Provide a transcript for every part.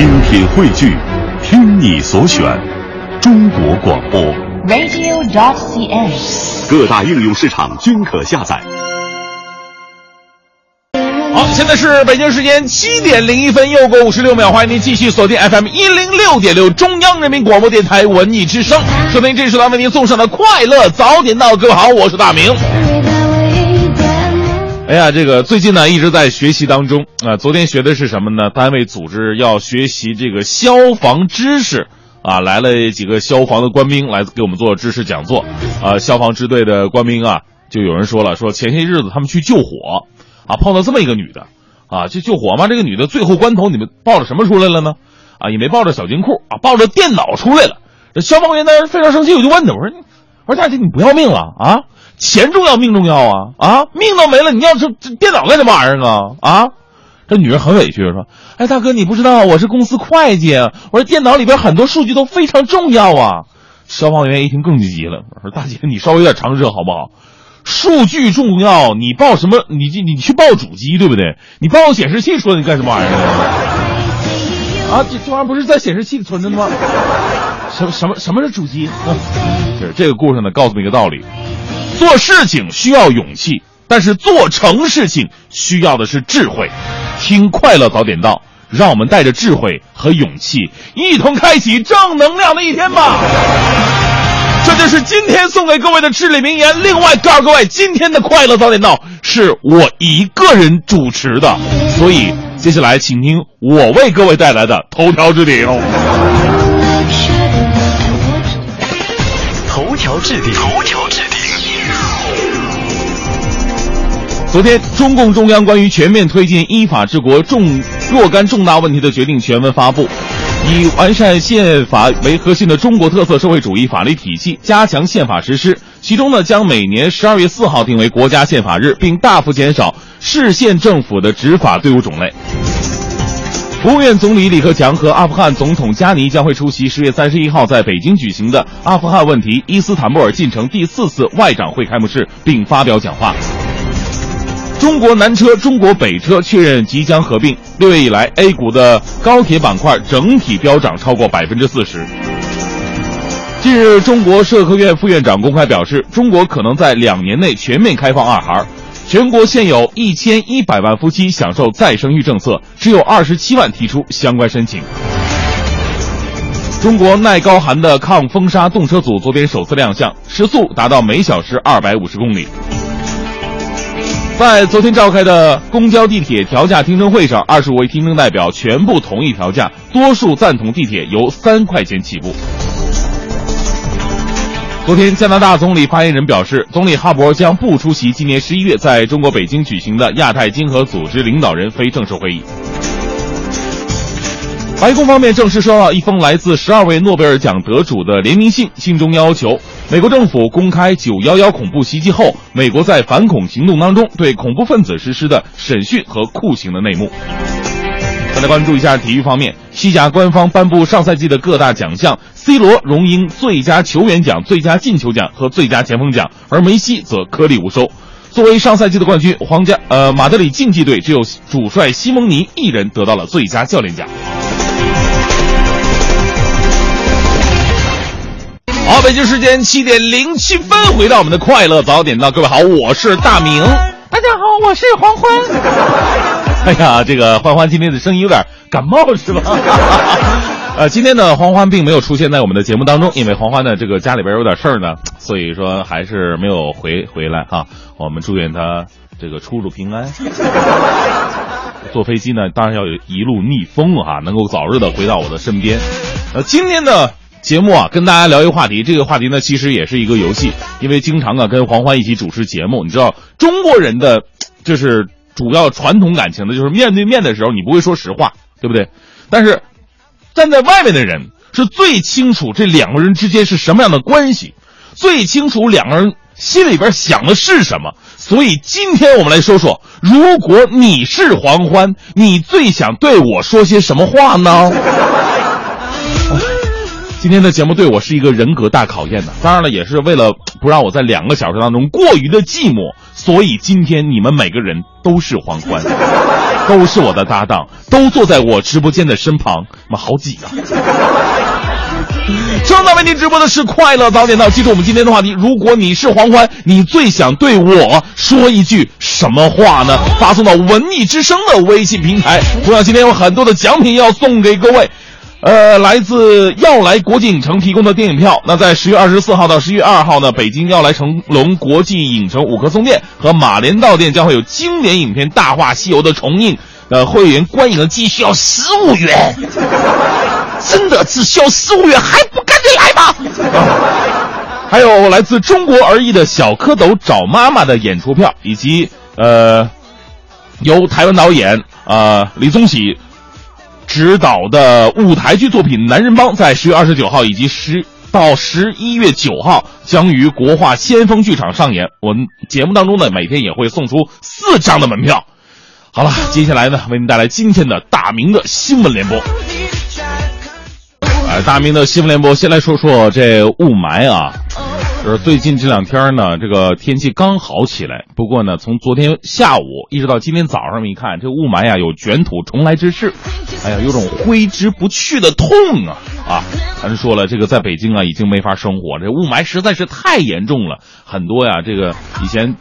精品汇聚，听你所选，中国广播。radio.cn。各大应用市场均可下载。好，现在是北京时间七点零一分，又过五十六秒，欢迎您继续锁定 FM 一零六点六中央人民广播电台文艺之声，收听这时段为您送上的快乐早点到。各位好，我是大明。哎呀，这个最近呢一直在学习当中啊、昨天学的是什么呢？单位组织要学习这个消防知识啊，来了几个消防的官兵来给我们做知识讲座啊。消防支队的官兵啊，就有人说了，说前些日子他们去救火啊，碰到这么一个女的啊，去救火嘛。这个女的最后关头，你们抱着什么出来了呢？啊，也没抱着小金库啊，抱着电脑出来了。这消防员当时非常生气，我就问他，我说你，我说大姐你不要命了啊？钱重要命重要啊啊！命都没了，你要这这电脑干什么玩意儿啊啊！这女人很委屈说：“哎，大哥，你不知道我是公司会计，我说电脑里边很多数据都非常重要啊。”消防员一听更积极了，我说：“大姐，你稍微有点常识好不好？数据重要，你报什么？你你你去报主机对不对？你报显示器说，你干什么玩意儿啊？啊，这这玩意儿不是在显示器里存着的吗？什么什么什么是主机？啊 就是这个故事呢，告诉你一个道理：做事情需要勇气，但是做成事情需要的是智慧。听快乐早点到，让我们带着智慧和勇气，一同开启正能量的一天吧。这就是今天送给各位的至理名言。另外，告诉各位，今天的快乐早点到是我一个人主持的，所以接下来请听我为各位带来的头条置顶。头条置顶，头条置顶。昨天，中共中央关于全面推进依法治国重若干重大问题的决定全文发布，以完善宪法为核心的中国特色社会主义法律体系加强宪法实施。其中呢，将每年十二月四号定为国家宪法日，并大幅减少市县政府的执法队伍种类。国务院总理李克强和阿富汗总统加尼将会出席十月三十一号在北京举行的阿富汗问题伊斯坦布尔进程第四次外长会开幕式，并发表讲话。中国南车、中国北车确认即将合并。六月以来，A 股的高铁板块整体飙涨超过百分之四十。近日，中国社科院副院长公开表示，中国可能在两年内全面开放二孩。全国现有一千一百万夫妻享受再生育政策，只有二十七万提出相关申请。中国耐高寒的抗风沙动车组昨天首次亮相，时速达到每小时二百五十公里。在昨天召开的公交、地铁调价听证会上，二十五位听证代表全部同意调价，多数赞同地铁由三块钱起步。昨天，加拿大总理发言人表示，总理哈珀将不出席今年十一月在中国北京举行的亚太经合组织领导人非正式会议。白宫方面正式收到一封来自十二位诺贝尔奖得主的联名信，信中要求美国政府公开九幺幺恐怖袭击后，美国在反恐行动当中对恐怖分子实施的审讯和酷刑的内幕。再来关注一下体育方面，西甲官方颁布上赛季的各大奖项，C 罗荣膺最佳球员奖、最佳进球奖和最佳前锋奖，而梅西则颗粒无收。作为上赛季的冠军，皇家呃马德里竞技队只有主帅西蒙尼一人得到了最佳教练奖。好，北京时间七点零七分，回到我们的快乐早点到，各位好，我是大明。大家好，我是黄欢。哎呀，这个欢欢今天的声音有点感冒是吧？呃，今天呢，黄欢并没有出现在我们的节目当中，因为黄欢呢，这个家里边有点事儿呢，所以说还是没有回回来哈。我们祝愿他这个出入平安。坐飞机呢，当然要有一路逆风啊，能够早日的回到我的身边。呃，今天的节目啊，跟大家聊一个话题，这个话题呢，其实也是一个游戏，因为经常啊跟黄欢一起主持节目，你知道中国人的就是主要传统感情的，就是面对面的时候你不会说实话，对不对？但是站在外面的人是最清楚这两个人之间是什么样的关系，最清楚两个人心里边想的是什么。所以今天我们来说说，如果你是黄欢，你最想对我说些什么话呢？今天的节目对我是一个人格大考验的，当然了，也是为了不让我在两个小时当中过于的寂寞，所以今天你们每个人都是黄欢。都是我的搭档，都坐在我直播间的身旁，妈好挤啊！正在为您直播的是快乐早点到，记住我们今天的话题：如果你是黄欢，你最想对我说一句什么话呢？发送到文艺之声的微信平台。同样，今天有很多的奖品要送给各位。呃，来自耀来国际影城提供的电影票。那在十月二十四号到十一月二号呢，北京耀来成龙国际影城五棵松店和马连道店将会有经典影片《大话西游》的重映。呃，会员观影的机需要十五元，真的只需要十五元，还不赶紧来吗？还有来自中国而艺的小蝌蚪找妈妈的演出票，以及呃，由台湾导演啊李宗喜。执导的舞台剧作品《男人帮》在十月二十九号以及十到十一月九号将于国画先锋剧场上演。我们节目当中呢，每天也会送出四张的门票。好了，接下来呢，为您带来今天的大明的新闻联播。哎，大明的新闻联播，先来说说这雾霾啊。就是最近这两天呢，这个天气刚好起来。不过呢，从昨天下午一直到今天早上，一看这雾霾呀，有卷土重来之势。哎呀，有种挥之不去的痛啊！啊，咱说了，这个在北京啊，已经没法生活，这雾霾实在是太严重了。很多呀，这个以前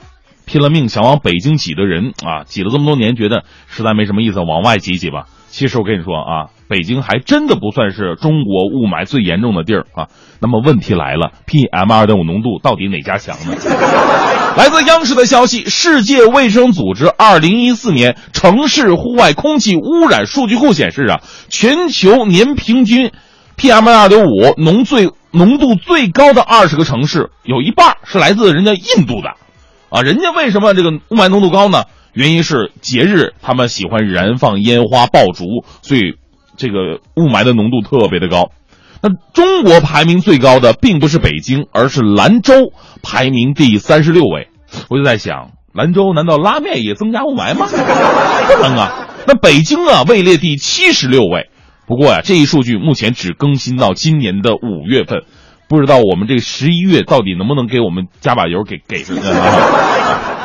拼了命想往北京挤的人啊，挤了这么多年，觉得实在没什么意思，往外挤挤吧。其实我跟你说啊，北京还真的不算是中国雾霾最严重的地儿啊。那么问题来了，PM 二点五浓度到底哪家强呢？来自央视的消息，世界卫生组织二零一四年城市户外空气污染数据库显示啊，全球年平均 PM 二点五浓最浓度最高的二十个城市，有一半是来自人家印度的，啊，人家为什么这个雾霾浓度高呢？原因是节日，他们喜欢燃放烟花爆竹，所以这个雾霾的浓度特别的高。那中国排名最高的并不是北京，而是兰州，排名第三十六位。我就在想，兰州难道拉面也增加雾霾吗？不能啊。那北京啊位列第七十六位。不过呀，这一数据目前只更新到今年的五月份，不知道我们这个十一月到底能不能给我们加把油，给给。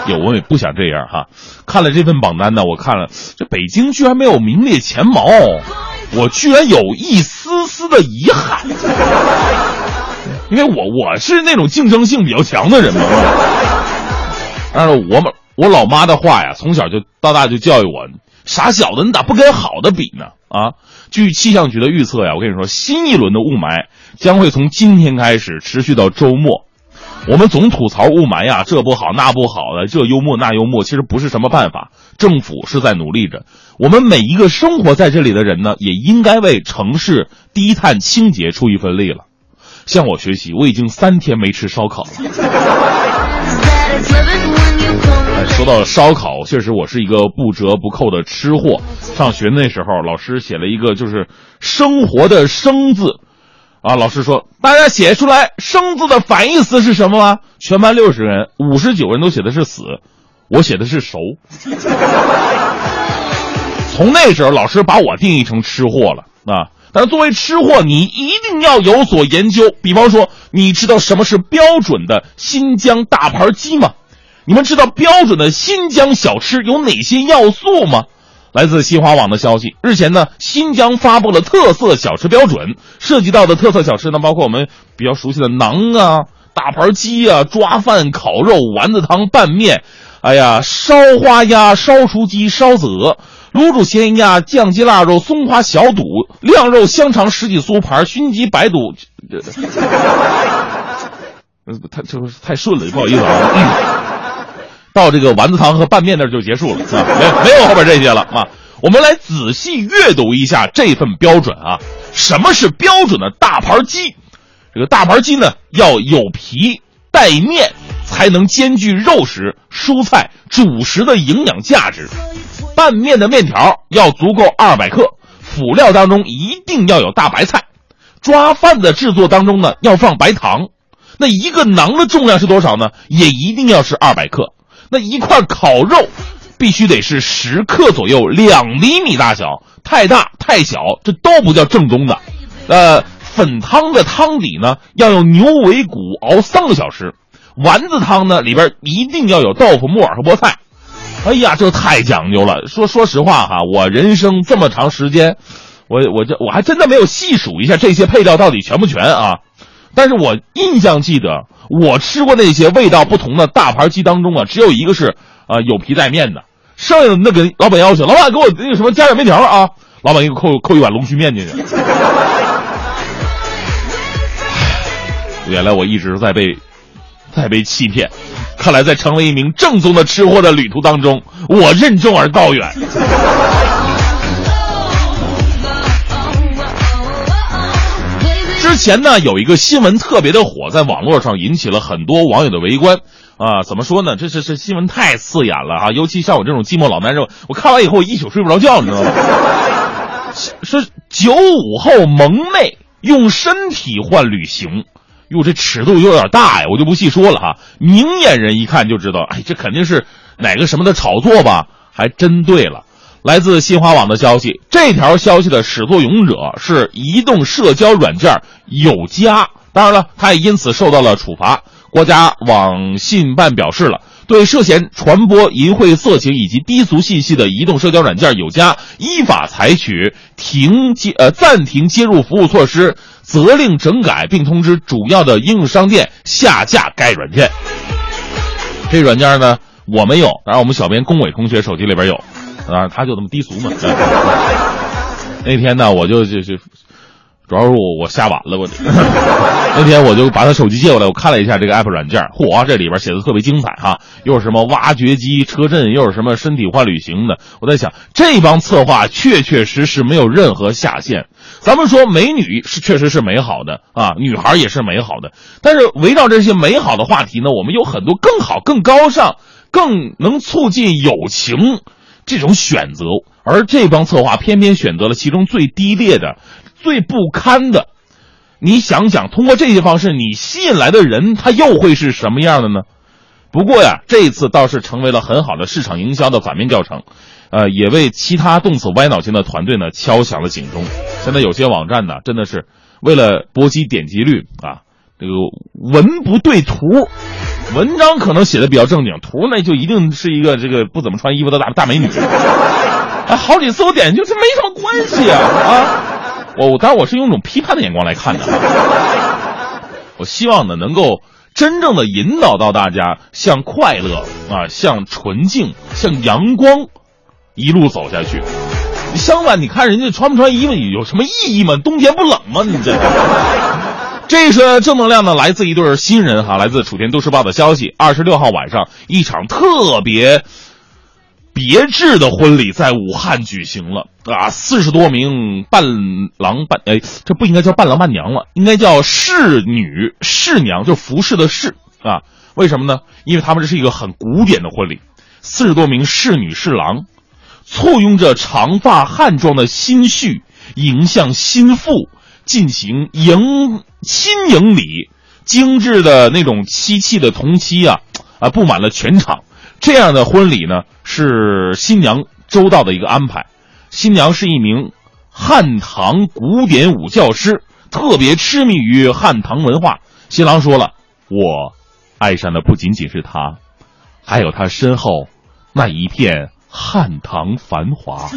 有我也不想这样哈，看了这份榜单呢，我看了这北京居然没有名列前茅，我居然有一丝丝的遗憾，因为我我是那种竞争性比较强的人嘛。但是我们我老妈的话呀，从小就到大就教育我，傻小子，你咋不跟好的比呢？啊，据气象局的预测呀，我跟你说，新一轮的雾霾将会从今天开始持续到周末。我们总吐槽雾霾呀，这不好那不好的，这幽默那幽默，其实不是什么办法。政府是在努力着，我们每一个生活在这里的人呢，也应该为城市低碳清洁出一份力了。向我学习，我已经三天没吃烧烤了。说到烧烤，确实我是一个不折不扣的吃货。上学那时候，老师写了一个就是“生活”的“生”字。啊！老师说，大家写出来“生”字的反义词是什么吗？全班六十人，五十九人都写的是“死”，我写的是“熟”。从那时候，老师把我定义成吃货了啊！但是作为吃货，你一定要有所研究。比方说，你知道什么是标准的新疆大盘鸡吗？你们知道标准的新疆小吃有哪些要素吗？来自新华网的消息，日前呢，新疆发布了特色小吃标准，涉及到的特色小吃呢，包括我们比较熟悉的馕啊、大盘鸡啊、抓饭、烤肉、丸子汤、拌面，哎呀，烧花鸭、烧雏鸡、烧子鹅、卤煮咸鸭、酱鸡腊肉、松花小肚、晾肉香肠十几酥盘、熏鸡白肚，这，太就是太顺了，不好意思啊。到这个丸子汤和拌面那儿就结束了啊，没没有后边这些了啊。我们来仔细阅读一下这份标准啊。什么是标准的大盘鸡？这个大盘鸡呢，要有皮带面，才能兼具肉食、蔬菜、主食的营养价值。拌面的面条要足够二百克，辅料当中一定要有大白菜。抓饭的制作当中呢，要放白糖。那一个馕的重量是多少呢？也一定要是二百克。那一块烤肉，必须得是十克左右，两厘米大小，太大太小，这都不叫正宗的。呃，粉汤的汤底呢，要用牛尾骨熬三个小时。丸子汤呢，里边一定要有豆腐、木耳和菠菜。哎呀，这太讲究了。说说实话哈，我人生这么长时间，我我这我还真的没有细数一下这些配料到底全不全啊。但是我印象记得，我吃过那些味道不同的大盘鸡当中啊，只有一个是啊、有皮带面的，剩下的那个老板要求，老板给我那个什么加点面条啊，老板给我扣扣一碗龙须面进去。原来我一直在被在被欺骗，看来在成为一名正宗的吃货的旅途当中，我任重而道远。之前呢，有一个新闻特别的火，在网络上引起了很多网友的围观。啊，怎么说呢？这是这新闻太刺眼了啊、尤其像我这种寂寞老男人，我看完以后一宿睡不着觉，你知道吗？是九五后萌妹用身体换旅行，哟，这尺度有点大呀，我就不细说了哈。明眼人一看就知道，哎，这肯定是哪个什么的炒作吧？还真对了。来自新华网的消息，这条消息的始作俑者是移动社交软件有家，当然了，他也因此受到了处罚。国家网信办表示了，对涉嫌传播淫秽色情以及低俗信息的移动社交软件有家，依法采取停接呃暂停接入服务措施，责令整改，并通知主要的应用商店下架该软件。这软件呢，我没有，然后我们小编龚伟同学手机里边有，啊他就这么低俗嘛。那天呢，我就就就，主要是我我瞎晚了，我 那天我就把他手机借过来，我看了一下这个 app 软件，嚯，这里边写的特别精彩哈，又是什么挖掘机、车震，又是什么身体化旅行的。我在想，这帮策划确确实实没有任何下限。咱们说美女是确实是美好的啊，女孩也是美好的，但是围绕这些美好的话题呢，我们有很多更好、更高尚、更能促进友情这种选择，而这帮策划偏偏选择了其中最低劣的、最不堪的。你想想，通过这些方式，你吸引来的人，他又会是什么样的呢？不过呀，这一次倒是成为了很好的市场营销的反面教程，呃，也为其他动此歪脑筋的团队呢敲响了警钟。现在有些网站呢，真的是为了搏击点击率啊，这个文不对图，文章可能写的比较正经，图那就一定是一个这个不怎么穿衣服的大大美女。啊，好几次我点进去，这没什么关系啊啊！我我当然我是用一种批判的眼光来看的，我希望呢能够真正的引导到大家向快乐啊，向纯净，向阳光一路走下去。相反，你看人家穿不穿衣服有什么意义吗？冬天不冷吗？你这。这是正能量呢，来自一对新人哈，来自楚天都市报的消息。二十六号晚上，一场特别别致的婚礼在武汉举行了啊！四十多名伴郎伴哎，这不应该叫伴郎伴娘了，应该叫侍女侍娘，就服侍的侍啊。为什么呢？因为他们这是一个很古典的婚礼，四十多名侍女侍郎，簇拥着长发汉装的新婿迎向新妇。进行迎亲迎礼，精致的那种漆器的铜漆啊啊布满了全场。这样的婚礼呢，是新娘周到的一个安排。新娘是一名汉唐古典舞教师，特别痴迷于汉唐文化。新郎说了：“我爱上的不仅仅是她，还有她身后那一片汉唐繁华。”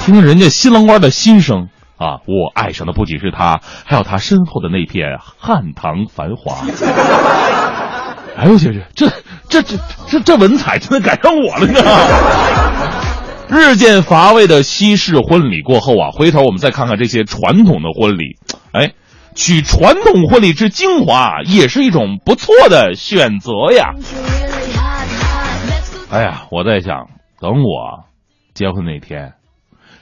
听听人家新郎官的心声。啊！我爱上的不仅是他，还有他身后的那片汉唐繁华。哎呦，姐姐，这这这这这文采真的赶上我了呢！日渐乏味的西式婚礼过后啊，回头我们再看看这些传统的婚礼，哎，取传统婚礼之精华也是一种不错的选择呀。哎呀，我在想，等我结婚那天。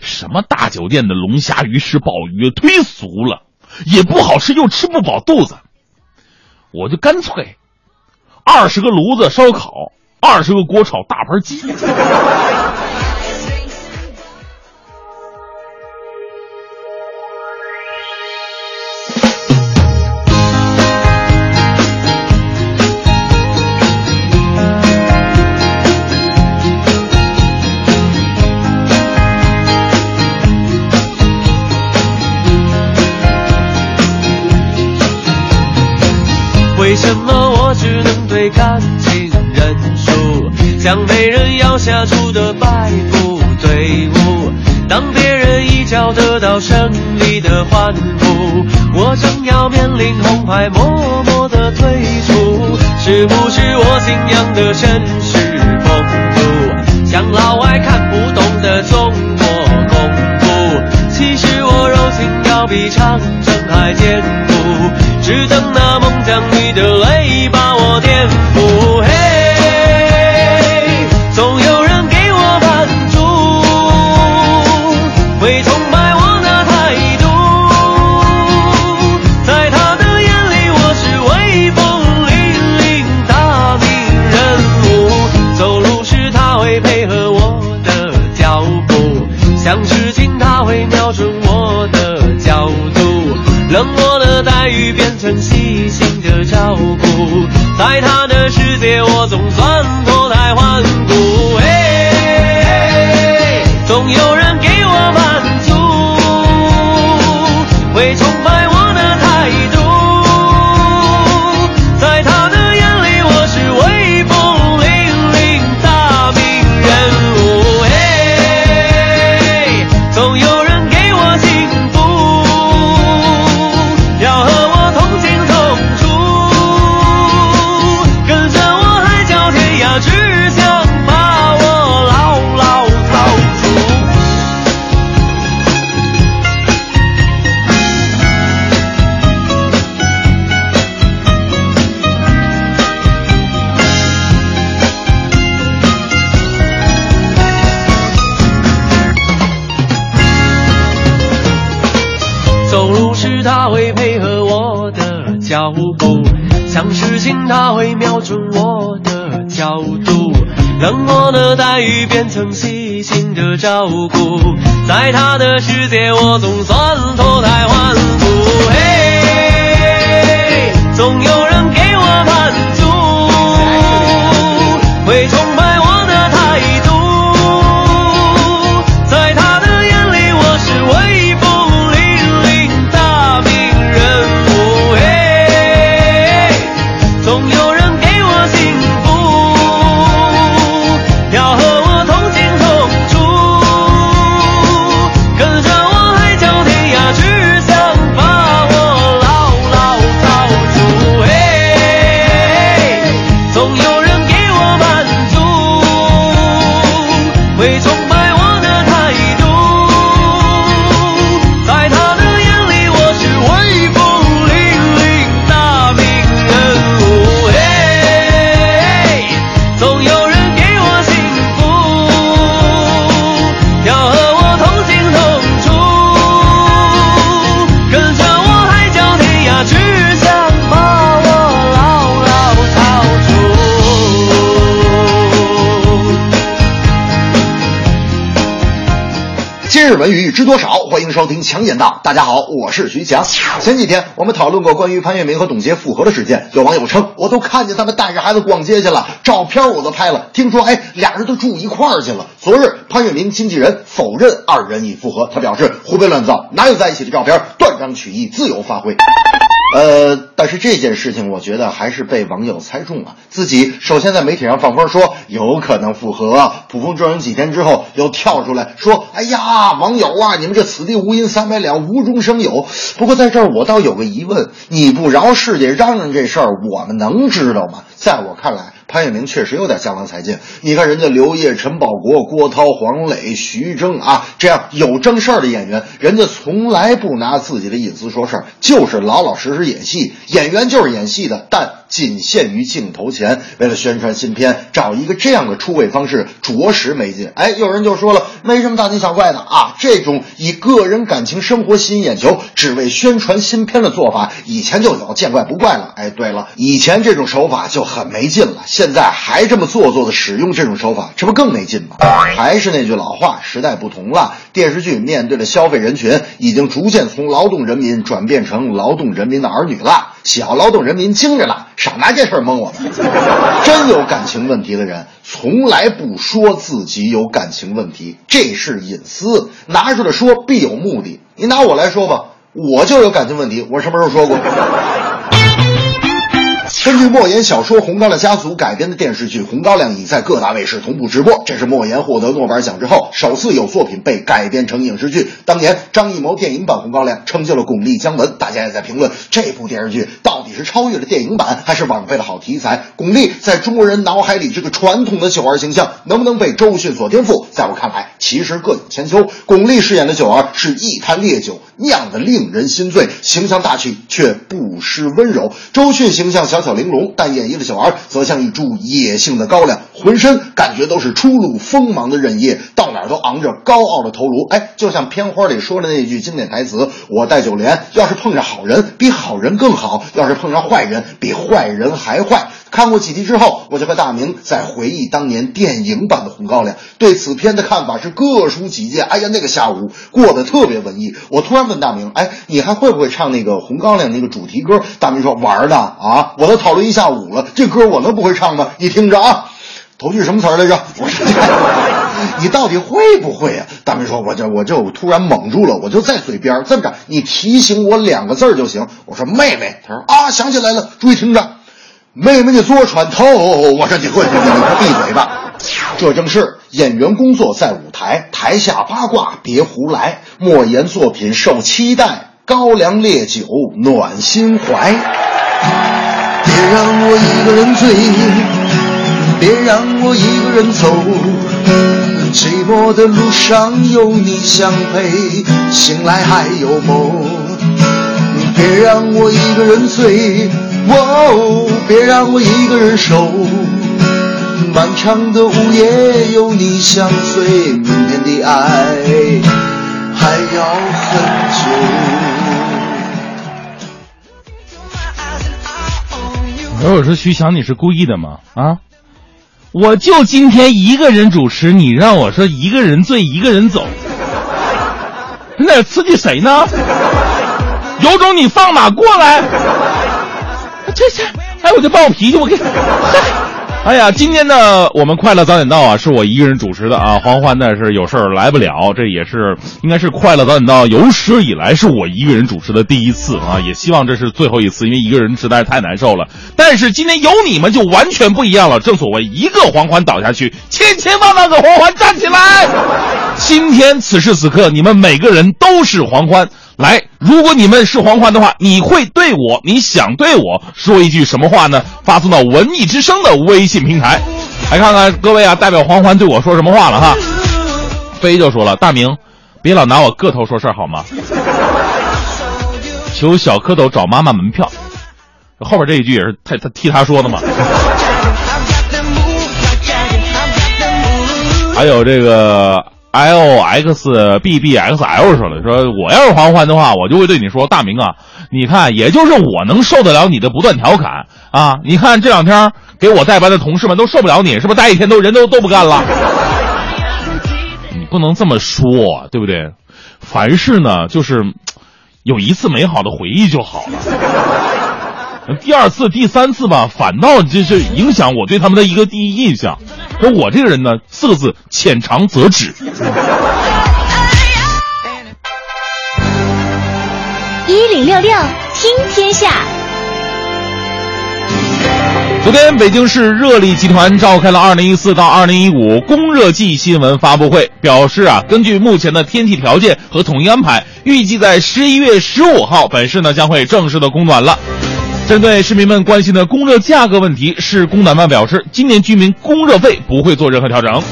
什么大酒店的龙虾、鱼翅、鲍鱼忒俗了，也不好吃，又吃不饱肚子。我就干脆二十个炉子烧烤，二十个锅炒大盘鸡。像被人咬下注的败布队伍。当别人一脚得到胜利的欢呼，我正要面临红牌，默默的退出。是不是我信仰的绅士风度，像老外看不懂的中国功夫？其实我柔情要比唱在他的世界我总算脱胎换日文语知多少？欢迎收听强言道。大家好，我是徐强。前几天我们讨论过关于潘粤明和董洁复合的事件，有网友称我都看见他们带着孩子逛街去了，照片我都拍了。听说哎，俩人都住一块儿去了。昨日潘粤明经纪人否认二人已复合，他表示胡编乱造，哪有在一起的照片？断章取义，自由发挥。呃，但是这件事情，我觉得还是被网友猜中了。自己首先在媒体上放风说有可能复合，捕风捉影几天之后又跳出来说：“哎呀，网友啊，你们这此地无银三百两，无中生有。”不过在这儿我倒有个疑问：你不饶世界嚷嚷这事儿，我们能知道吗？在我看来，潘粤明确实有点江郎才尽。你看人家刘烨、陈宝国、郭涛、黄磊、徐峥啊，这样有正事儿的演员，人家从来不拿自己的隐私说事儿，就是老老实实演戏。演员就是演戏的，但仅限于镜头前。为了宣传新片，找一个这样的出位方式，着实没劲。哎，有人就说了，没什么大惊小怪的啊，这种以个人感情生活吸引眼球，只为宣传新片的做法，以前就有，见怪不怪了。哎，对了，以前这种手法就很没劲了，现在还这么做作的使用这种手法，这不更没劲吗？还是那句老话，时代不同了，电视剧面对的消费人群已经逐渐从劳动人民转变成劳动人民的儿女了，小劳动人民精着呢，少拿这事儿蒙我们。真有感情问题的人，从来不说自己有感情问题，这是隐私，拿出来说必有目的。你拿我来说吧，我就有感情问题，我什么时候说过？根据莫言小说《红高粱家族》改编的电视剧《红高粱》已在各大卫视同步直播，这是莫言获得诺贝尔奖之后首次有作品被改编成影视剧。当年张艺谋电影版《红高粱》成就了巩俐、姜文，大家也在评论这部电视剧到底是超越了电影版，还是枉费了好题材？巩俐在中国人脑海里这个传统的九儿形象能不能被周迅所颠覆？在我看来，其实各有千秋。巩俐饰演的九儿是一坛烈酒酿得令人心醉，形象大气却不失温柔。周迅形象小巧玲珑，但演绎的小儿则像一株野性的高粱，浑身感觉都是初露锋芒的刃叶，到哪儿都昂着高傲的头颅。哎，就像片花里说的那句经典台词：“我戴九莲，要是碰上好人，比好人更好；要是碰上坏人，比坏人还坏。”看过几集之后，我就和大明在回忆当年电影版的《红高粱》，对此片的看法是各抒己见。哎呀，那个下午过得特别文艺。我突然问大明：“哎，你还会不会唱那个《红高粱》那个主题歌？”大明说：“玩呢啊，我都讨论一下午了，这歌我能不会唱吗？你听着啊，头句什么词儿来着？我说 你到底会不会啊？大明说：“我这我就突然蒙住了，我就在嘴边这么着，你提醒我两个字儿就行。”我说：“妹妹。”他说：“啊，想起来了，注意听着。”妹妹的坐船头，我说你会，你快闭嘴吧。这正是演员工作在舞台，台下八卦别胡来。莫言作品受期待，高粱烈酒暖心怀。别让我一个人醉，别让我一个人走。寂寞的路上有你相陪，醒来还有梦。别让我一个人醉。哦，别让我一个人守，漫长的午夜有你相随，明天的爱我说徐翔你是故意的吗？啊，我就今天一个人主持，你让我说一个人醉一个人走，你在刺激谁呢？有种你放马过来！这这，哎，我就暴脾气，我给，哎呀，今天呢，我们快乐早点到啊，是我一个人主持的啊。黄欢呢是有事儿来不了，这也是应该是快乐早点到有史以来是我一个人主持的第一次啊，也希望这是最后一次，因为一个人实在是太难受了。但是今天有你们就完全不一样了，正所谓一个黄欢倒下去，千千万万个黄欢站起来。今天此时此刻，你们每个人都是黄欢。来，如果你们是黄欢的话，你会对我，你想对我说一句什么话呢？发送到文艺之声的微信平台，来看看各位啊，代表黄欢对我说什么话了哈。飞就说了，大明，别老拿我个头说事儿好吗？求小蝌蚪找妈妈门票，后边这一句也是他他替他说的嘛。还有这个。L X B B X L 说了，说我要是黄欢的话，我就会对你说，大明啊，你看，也就是我能受得了你的不断调侃啊。你看这两天给我代班的同事们都受不了你，是不是？待一天都人都都不干了。你不能这么说，对不对？凡事呢，就是有一次美好的回忆就好了。第二次、第三次吧，反倒就是影响我对他们的一个第一印象。可我这个人呢，四个字：浅尝辄止。一零六六听天下。昨天，北京市热力集团召开了二零一四到二零一五供热季新闻发布会，表示啊，根据目前的天气条件和统一安排，预计在十一月十五号，本市呢将会正式的供暖了。针对市民们关心的供热价格问题，市供暖办表示，今年居民供热费不会做任何调整。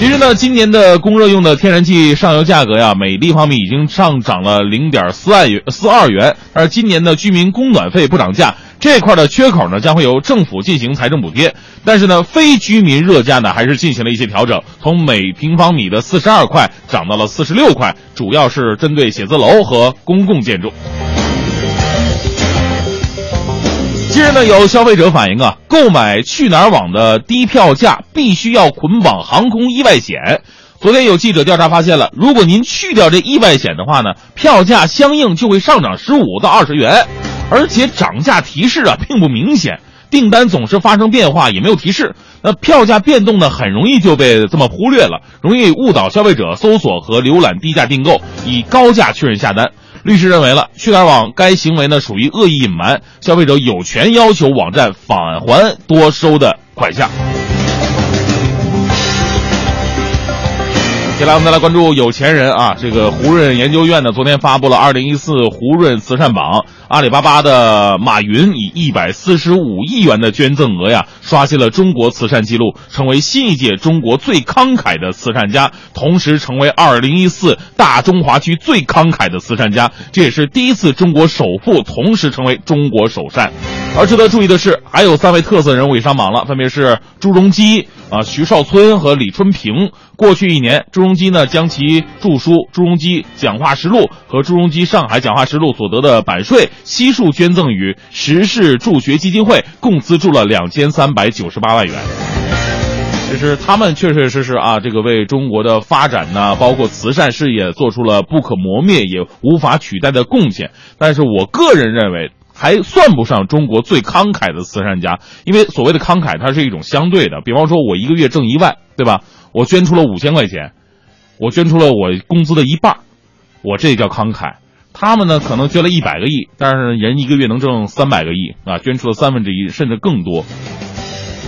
其实呢，今年的供热用的天然气上游价格呀，每立方米已经上涨了零点四二元四二元，而今年的居民供暖费不涨价这块的缺口呢，将会由政府进行财政补贴。但是呢，非居民热价呢，还是进行了一些调整，从每平方米的四十二块涨到了四十六块，主要是针对写字楼和公共建筑。近日呢，有消费者反映啊，购买去哪儿网的低票价必须要捆绑航空意外险。昨天有记者调查发现了，如果您去掉这意外险的话呢，票价相应就会上涨十五到二十元，而且涨价提示啊并不明显，订单总是发生变化也没有提示，那票价变动呢很容易就被这么忽略了，容易误导消费者搜索和浏览低价订购，以高价确认下单。律师认为了，趣点网该行为呢属于恶意隐瞒，消费者有权要求网站返还多收的款项。接下来我们再来关注有钱人啊，这个胡润研究院呢，昨天发布了二零一四胡润慈善榜，阿里巴巴的马云以一百四十五亿元的捐赠额呀，刷新了中国慈善记录，成为新一届中国最慷慨的慈善家，同时成为二零一四大中华区最慷慨的慈善家，这也是第一次中国首富同时成为中国首善。而值得注意的是，还有三位特色人物也上榜了，分别是朱镕基。啊，徐少村和李春平，过去一年，朱镕基呢将其著书《朱镕基讲话实录》和《朱镕基上海讲话实录》所得的版税悉数捐赠于时事助学基金会，共资助了两千三百九十八万元。其实他们确确实实啊，这个为中国的发展呢，包括慈善事业做出了不可磨灭也无法取代的贡献。但是我个人认为。还算不上中国最慷慨的慈善家，因为所谓的慷慨，它是一种相对的。比方说，我一个月挣一万，对吧？我捐出了五千块钱，我捐出了我工资的一半，我这叫慷慨。他们呢，可能捐了一百个亿，但是人一个月能挣三百个亿啊，捐出了三分之一，甚至更多。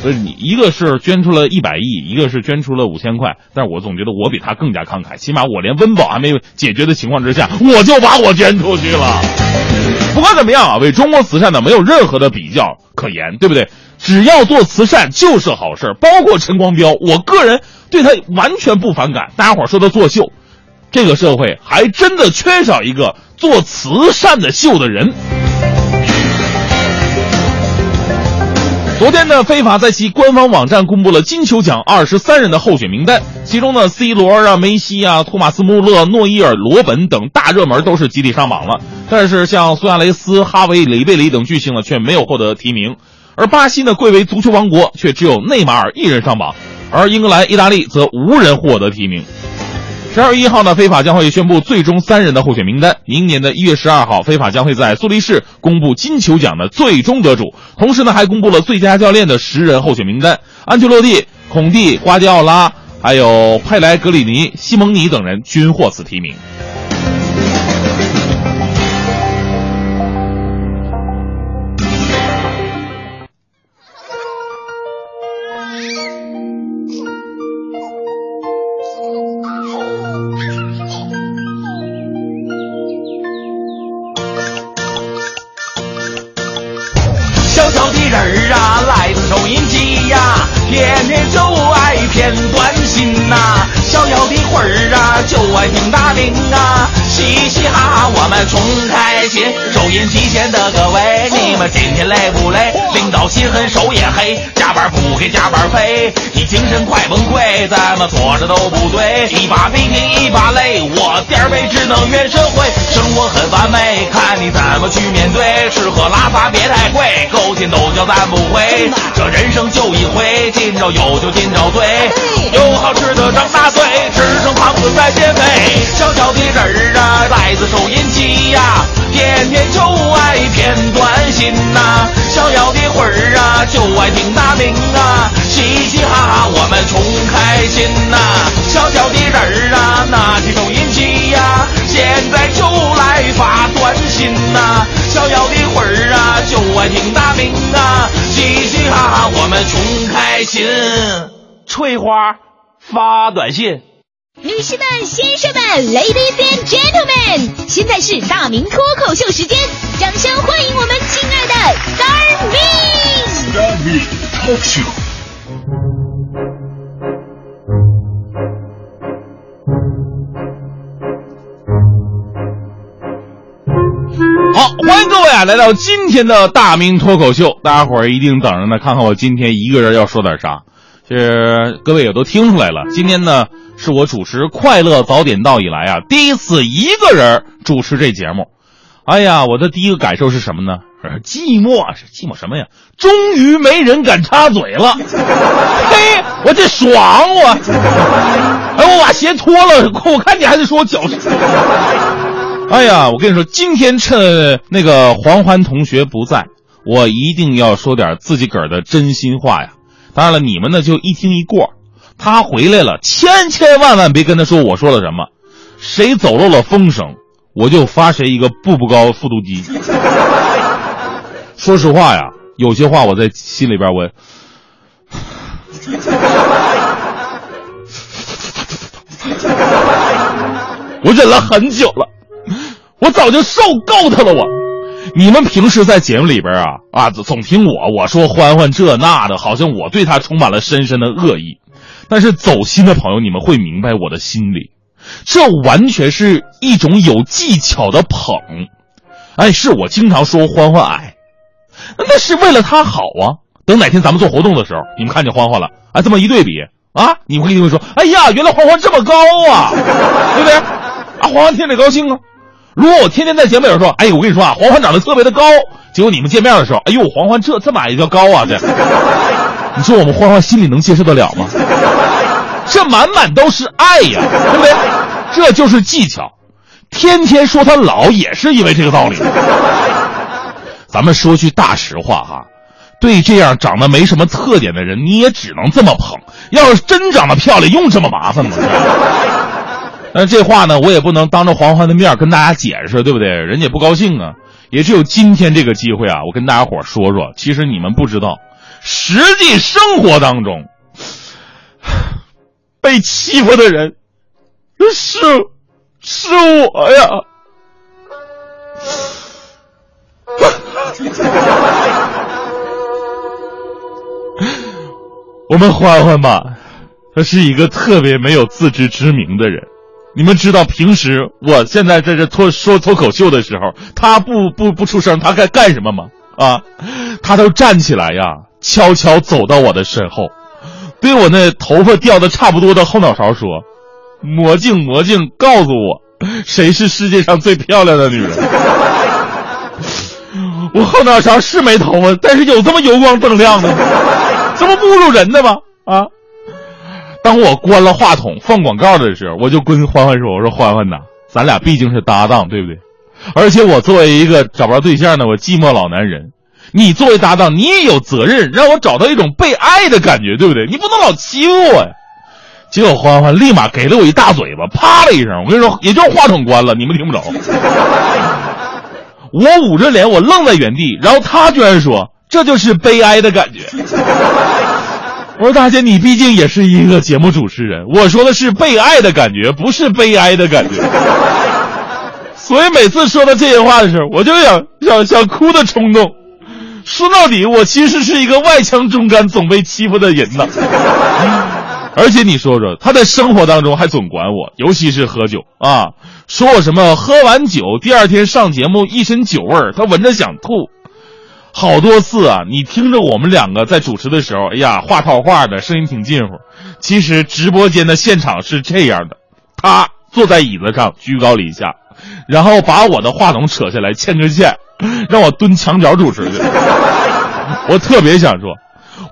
所以你一个是捐出了一百亿，一个是捐出了五千块，但是我总觉得我比他更加慷慨，起码我连温饱还没有解决的情况之下，我就把我捐出去了。不管怎么样啊，为中国慈善呢没有任何的比较可言，对不对？只要做慈善就是好事包括陈光标，我个人对他完全不反感。大家伙说他作秀，这个社会还真的缺少一个做慈善的秀的人。昨天呢，非法在其官方网站公布了金球奖二十三人的候选名单，其中呢，C 罗啊、梅西啊、托马斯穆勒、诺伊尔、罗本等大热门都是集体上榜了，但是像苏亚雷斯、哈维、雷贝里等巨星呢，却没有获得提名。而巴西呢，贵为足球王国，却只有内马尔一人上榜，而英格兰、意大利则无人获得提名。十二月一号呢，非法将会宣布最终三人的候选名单。明年的一月十二号，非法将会在苏黎世公布金球奖的最终得主，同时呢，还公布了最佳教练的十人候选名单。安切洛蒂、孔蒂、瓜迪奥拉，还有佩莱格里尼、西蒙尼等人均获此提名。我们重开心，收音机前的各位，你们今天累不累？领导心狠手也黑。班不给加班费，你精神快崩溃，怎么做着都不对。一把鼻涕一把泪，我点儿背只能怨社会，生活很完美，看你怎么去面对。吃喝拉撒别太贵，勾心斗角咱不会。这人生就一回，今朝有酒今朝醉，有好吃的张大嘴，吃成胖子再减肥。小小的人儿啊，来自收音机呀，天天就爱片段新呐。逍遥的魂儿啊，就爱听大名啊，嘻嘻哈哈我们穷开心呐。小小的人儿啊，拿起收音机呀，现在就来发短信呐。逍遥的魂儿啊，就爱听大名啊，嘻嘻哈哈我们穷开心。翠花发短信。女士们、先生们，Ladies and Gentlemen，现在是大明脱口秀时间，掌声欢迎我们亲爱的 Star Me。Star Me Talk Show。好，欢迎各位啊，来到今天的大明脱口秀，大家伙儿一定等着呢，看看我今天一个人要说点啥。这各位也都听出来了，今天呢是我主持《快乐早点到》以来啊第一次一个人主持这节目。哎呀，我的第一个感受是什么呢？寂寞是寂寞什么呀？终于没人敢插嘴了。嘿，我这爽我！哎，我把鞋脱了，我看你还得说我脚。哎呀，我跟你说，今天趁那个黄欢同学不在，我一定要说点自己个儿的真心话呀。当然了，你们呢就一听一过。他回来了，千千万万别跟他说我说了什么。谁走漏了风声，我就发谁一个步步高复读机。说实话呀，有些话我在心里边我，我忍了很久了，我早就受够他了。我，你们平时在节目里边啊啊总听我我说欢欢这那的，好像我对他充满了深深的恶意。但是走心的朋友，你们会明白我的心理，这完全是一种有技巧的捧。哎，是我经常说欢欢矮，那是为了他好啊。等哪天咱们做活动的时候，你们看见欢欢了，啊，这么一对比啊，你们一定会说，哎呀，原来欢欢这么高啊，对不对？啊，欢欢听着高兴啊。如果我天天在节目里说，哎，我跟你说啊，欢欢长得特别的高，结果你们见面的时候，哎呦，欢欢这这么矮也叫高啊？这，你说我们欢欢心里能接受得了吗？这满满都是爱呀，对不对？这就是技巧。天天说他老也是因为这个道理。咱们说句大实话哈，对这样长得没什么特点的人，你也只能这么捧。要是真长得漂亮，用这么麻烦吗？但这话呢，我也不能当着黄欢的面跟大家解释，对不对？人家不高兴啊。也只有今天这个机会啊，我跟大家伙说说，其实你们不知道，实际生活当中被欺负的人是。是我呀！我们欢欢吧，他是一个特别没有自知之明的人。你们知道，平时我现在在这脱说脱口秀的时候，他不不不出声，他该干什么吗？啊，他都站起来呀，悄悄走到我的身后，对我那头发掉的差不多的后脑勺说。魔镜，魔镜，告诉我，谁是世界上最漂亮的女人？我后脑勺是没头发，但是有这么油光锃亮的吗？这不侮辱人的吗？啊！当我关了话筒放广告的时候，我就跟欢欢说：“我说欢欢呐，咱俩毕竟是搭档，对不对？而且我作为一个找不着对象的我寂寞老男人，你作为搭档，你也有责任让我找到一种被爱的感觉，对不对？你不能老欺负我呀！”结果欢欢立马给了我一大嘴巴，啪的一声，我跟你说，也就话筒关了，你们听不着。我捂着脸，我愣在原地，然后他居然说：“这就是悲哀的感觉。”我说：“大姐，你毕竟也是一个节目主持人，我说的是被爱的感觉，不是悲哀的感觉。”所以每次说到这些话的时候，我就想想想哭的冲动。说到底，我其实是一个外强中干、总被欺负的人呐。而且你说说，他在生活当中还总管我，尤其是喝酒啊，说我什么喝完酒第二天上节目一身酒味儿，他闻着想吐，好多次啊。你听着我们两个在主持的时候，哎呀话套话的声音挺近乎。其实直播间的现场是这样的，他坐在椅子上居高临下，然后把我的话筒扯下来牵着线，让我蹲墙角主持去。我特别想说。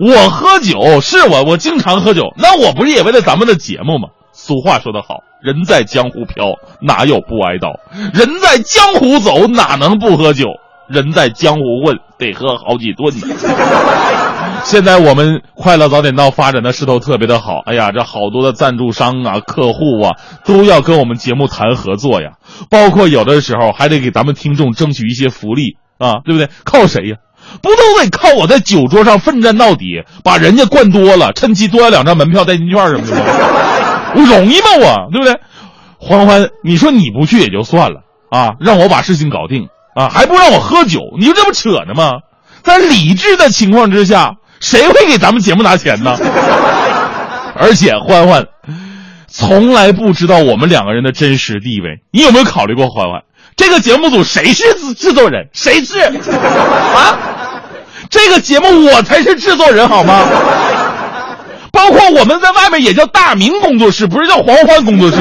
我喝酒是我，我经常喝酒。那我不是也为了咱们的节目吗？俗话说得好，人在江湖飘，哪有不挨刀？人在江湖走，哪能不喝酒？人在江湖混，得喝好几顿呢。现在我们快乐早点到发展的势头特别的好。哎呀，这好多的赞助商啊、客户啊，都要跟我们节目谈合作呀。包括有的时候还得给咱们听众争取一些福利啊，对不对？靠谁呀？不都得靠我在酒桌上奋战到底，把人家灌多了，趁机多要两张门票、代金券什么的吗？我容易吗？我对不对？欢欢，你说你不去也就算了啊，让我把事情搞定啊，还不让我喝酒，你说这不扯呢吗？在理智的情况之下，谁会给咱们节目拿钱呢？而且欢欢从来不知道我们两个人的真实地位，你有没有考虑过欢欢？这个节目组谁是制制作人？谁是 啊？这个节目我才是制作人，好吗？包括我们在外面也叫大明工作室，不是叫黄欢工作室。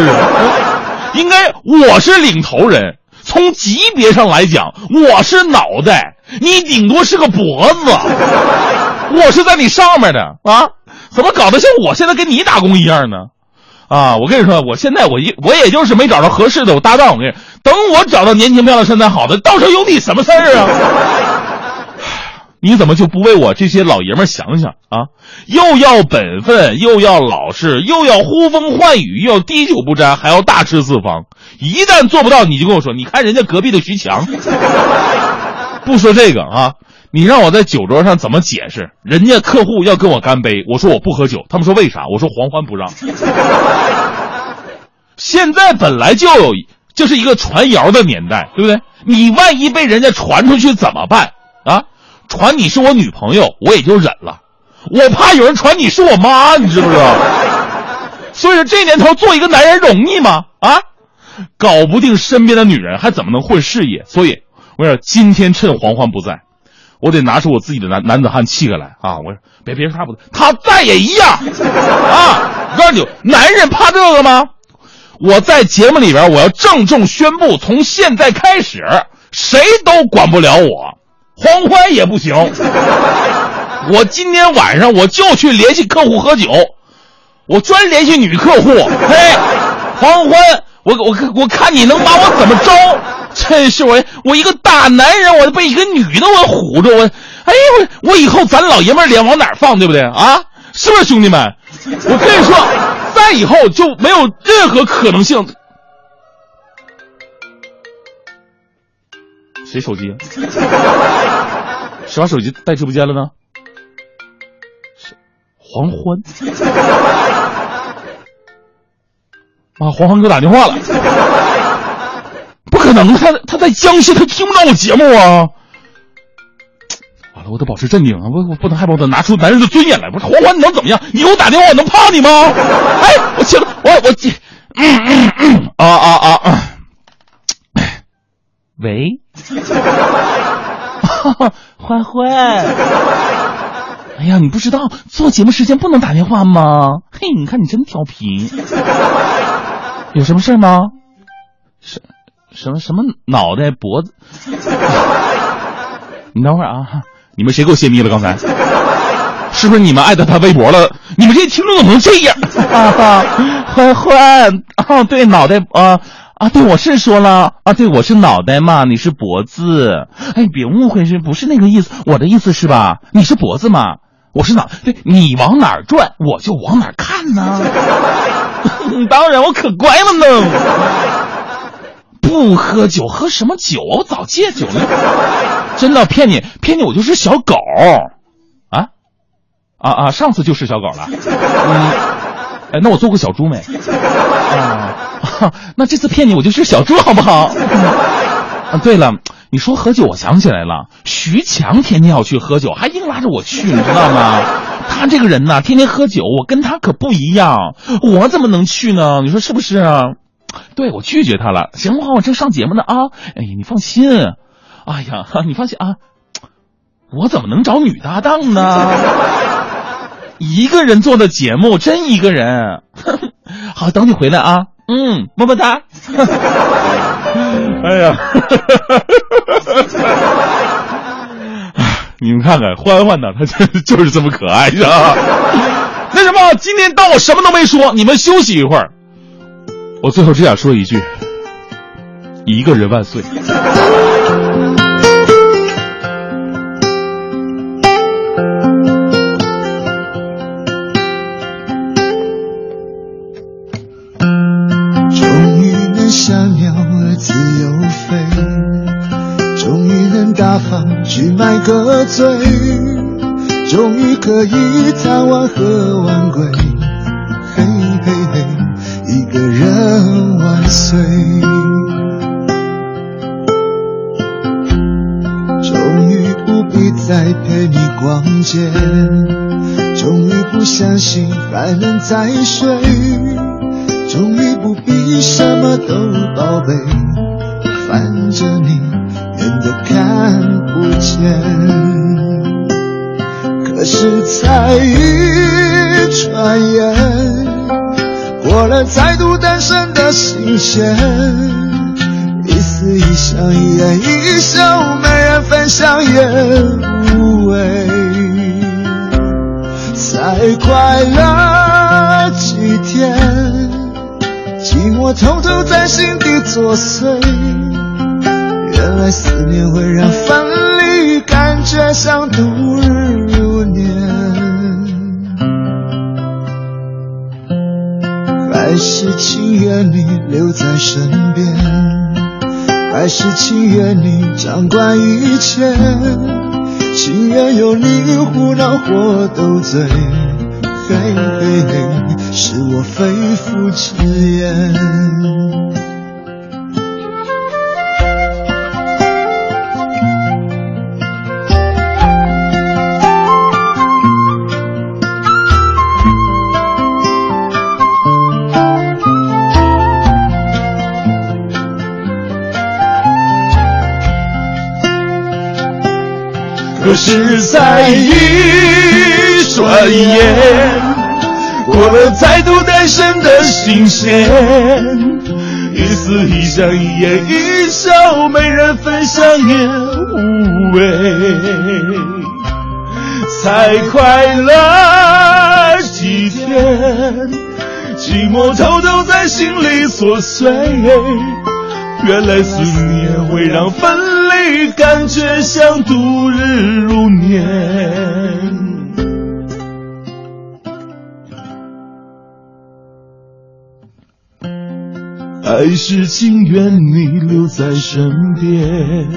应该我是领头人，从级别上来讲，我是脑袋，你顶多是个脖子。我是在你上面的啊？怎么搞得像我现在跟你打工一样呢？啊，我跟你说，我现在我一我也就是没找着合适的我搭档。我跟你说，等我找到年轻漂亮、身材好的，到时候有你什么事儿啊？你怎么就不为我这些老爷们想想啊？又要本分，又要老实，又要呼风唤雨，又要滴酒不沾，还要大吃四方。一旦做不到，你就跟我说，你看人家隔壁的徐强。不说这个啊，你让我在酒桌上怎么解释？人家客户要跟我干杯，我说我不喝酒，他们说为啥？我说黄欢不让。现在本来就有，就是一个传谣的年代，对不对？你万一被人家传出去怎么办啊？传你是我女朋友，我也就忍了。我怕有人传你是我妈，你知不知道？所以说这年头做一个男人容易吗？啊，搞不定身边的女人，还怎么能混事业？所以我说今天趁黄欢不在，我得拿出我自己的男男子汉气概来啊！我说别别说他不在，他在也一样啊！我告诉你，男人怕这个吗？我在节目里边，我要郑重宣布，从现在开始，谁都管不了我，黄欢也不行。我今天晚上我就去联系客户喝酒，我专联系女客户。嘿，黄欢，我我我看你能把我怎么着？真是我我一个大男人，我被一个女的我唬着我，哎呦我我以后咱老爷们脸往哪放，对不对啊？是不是兄弟们？我跟你说，再以后就没有任何可能性。谁手机？谁把手机带直播间了呢？黄欢。啊，黄欢给我打电话了。不可能，他他在江西，他听不到我节目啊。完了，我得保持镇定啊！我我不能害怕，我得拿出男人的尊严来。不是黄欢，你能怎么样？你给我打电话，我能怕你吗？哎，我接了，我我接，嗯嗯嗯，啊啊啊！喂，欢欢。哎呀，你不知道做节目时间不能打电话吗？嘿，你看你真调皮。有什么事吗？什什么什么脑袋脖子？你等会儿啊！你们谁给我泄密了？刚才是不是你们艾特他微博了？你们这些听众怎么能这样？欢欢啊，对，脑袋啊啊，对，我是说了啊，对，我是脑袋嘛，你是脖子。哎，别误会，是不是那个意思？我的意思是吧？你是脖子嘛，我是哪，对你往哪儿转，我就往哪儿看呢。当然，我可乖了呢。不喝酒，喝什么酒？我早戒酒了。真的骗你，骗你，我就是小狗。啊啊啊！上次就是小狗了。嗯，哎，那我做过小猪没？啊，那这次骗你，我就是小猪，好不好？啊，对了，你说喝酒，我想起来了，徐强天天要去喝酒，还硬拉着我去，你知道吗？他这个人呐，天天喝酒，我跟他可不一样，我怎么能去呢？你说是不是啊？对，我拒绝他了。行，我我正上节目呢啊！哎呀，你放心，哎呀，你放心啊，我怎么能找女搭档呢？一个人做的节目，真一个人。好，等你回来啊。嗯，么么哒。哎呀，你们看看欢欢呢，他就就是这么可爱，是吧？那什么，今天当我什么都没说，你们休息一会儿。我最后只想说一句：一个人万岁。去买个醉，终于可以贪玩喝晚归。嘿嘿嘿，一个人万岁。终于不必再陪你逛街，终于不相信还能再睡。终于不必什么都宝贝，反正你真的看不见。可是才一转眼，过了再度单身的新鲜，一丝一香，一言一笑，没人分享也无味。才快乐几天。寂寞偷偷在心底作祟，原来思念会让分离感觉像度日如年。还是情愿你留在身边，还是情愿你掌管一切？情愿有你胡闹或斗嘴，嘿嘿嘿，是我肺腑之言。是，在一转眼，过了再度单身的新鲜，一丝一香一言一笑，没人分享也无味。才快乐几天，寂寞偷偷在心里作祟。原来思念会让分离感觉像度日如年。还是情愿你留在身边，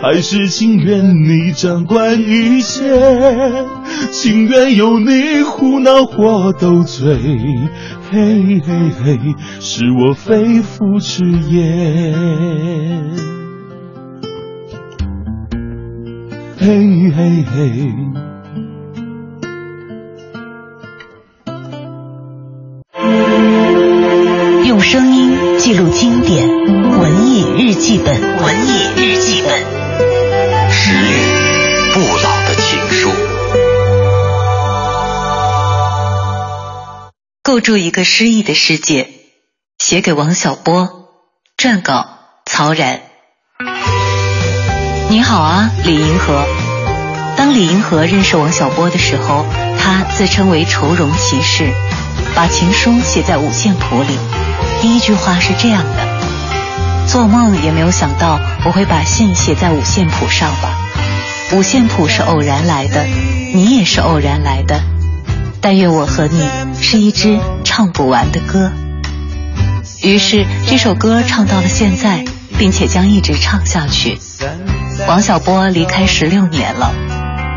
还是情愿你掌管一切，情愿有你胡闹或斗嘴。嘿嘿嘿，是我肺腑之言。嘿嘿嘿。用声音记录经典，文艺日记本，文艺日记本，诗语不老的情书。构筑一个诗意的世界，写给王小波，撰稿曹然。你好啊，李银河。当李银河认识王小波的时候，他自称为愁容骑士，把情书写在五线谱里。第一句话是这样的：做梦也没有想到我会把信写在五线谱上吧。五线谱是偶然来的，你也是偶然来的。但愿我和你是一支唱不完的歌。于是这首歌唱到了现在，并且将一直唱下去。王小波离开十六年了，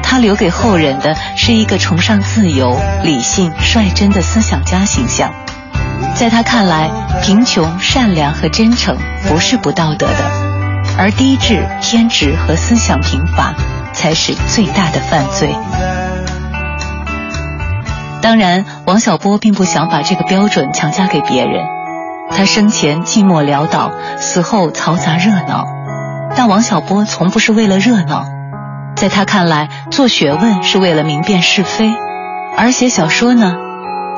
他留给后人的是一个崇尚自由、理性、率真的思想家形象。在他看来，贫穷、善良和真诚不是不道德的，而低智、偏执和思想贫乏才是最大的犯罪。当然，王小波并不想把这个标准强加给别人。他生前寂寞潦倒，死后嘈杂热闹。但王小波从不是为了热闹，在他看来，做学问是为了明辨是非，而写小说呢？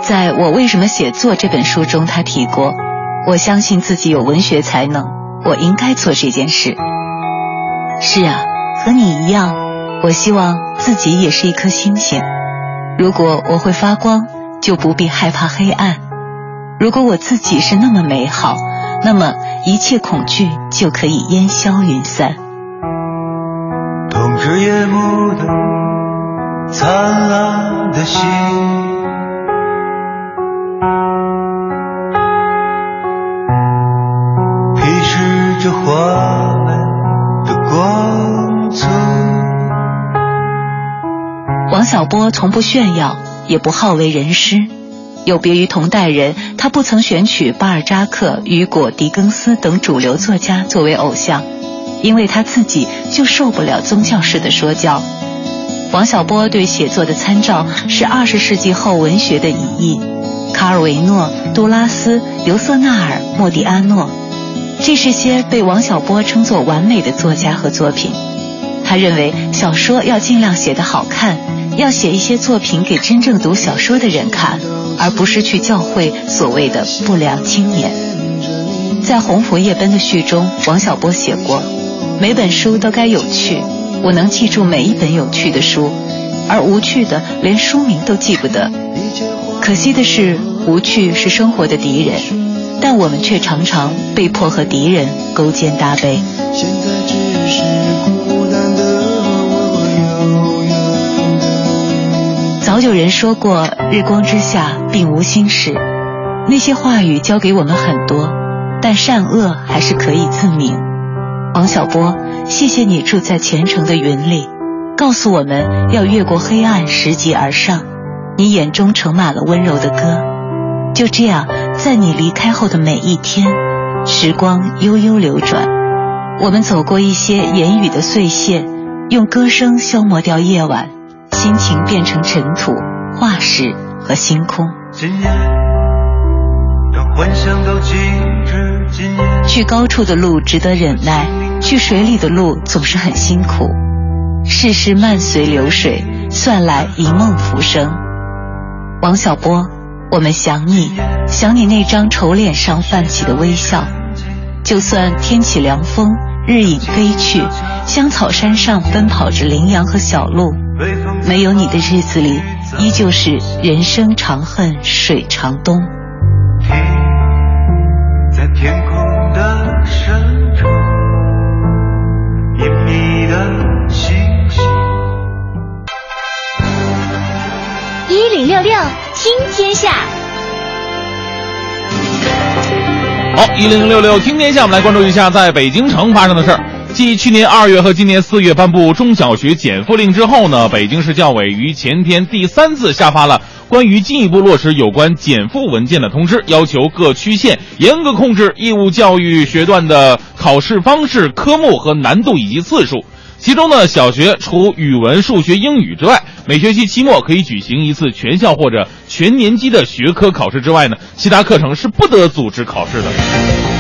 在我为什么写作这本书中，他提过：我相信自己有文学才能，我应该做这件事。是啊，和你一样，我希望自己也是一颗星星。如果我会发光，就不必害怕黑暗；如果我自己是那么美好，那么一切恐惧就可以烟消云散。痛着夜幕的灿烂的星，披饰着华美的光泽。王小波从不炫耀，也不好为人师。有别于同代人，他不曾选取巴尔扎克、雨果、狄更斯等主流作家作为偶像，因为他自己就受不了宗教式的说教。王小波对写作的参照是二十世纪后文学的遗意，卡尔维诺、杜拉斯、尤瑟纳尔、莫迪阿诺，这是些被王小波称作完美的作家和作品。他认为小说要尽量写得好看，要写一些作品给真正读小说的人看，而不是去教会所谓的不良青年。在《鸿福夜奔》的序中，王小波写过：“每本书都该有趣，我能记住每一本有趣的书，而无趣的连书名都记不得。可惜的是，无趣是生活的敌人，但我们却常常被迫和敌人勾肩搭背。”早有人说过，日光之下并无新事。那些话语教给我们很多，但善恶还是可以自明。王小波，谢谢你住在虔诚的云里，告诉我们要越过黑暗，拾级而上。你眼中盛满了温柔的歌，就这样，在你离开后的每一天，时光悠悠流转，我们走过一些言语的碎屑，用歌声消磨掉夜晚，心情变成尘土、化石和星空。今夜，去高处的路值得忍耐，去水里的路总是很辛苦。世事漫随流水，算来一梦浮生。王小波，我们想你，想你那张丑脸上泛起的微笑。就算天起凉风，日影飞去，香草山上奔跑着羚羊和小鹿，没有你的日子里，依旧是人生长恨水长东。在天空的深处，隐秘的星星。一零六六听天下，好，一零六六听天下，我们来关注一下在北京城发生的事儿。继去年二月和今年四月颁布中小学减负令之后呢，北京市教委于前天第三次下发了关于进一步落实有关减负文件的通知，要求各区县严格控制义务教育学段的考试方式、科目和难度以及次数。其中呢，小学除语文、数学、英语之外，每学期期末可以举行一次全校或者全年级的学科考试之外呢，其他课程是不得组织考试的。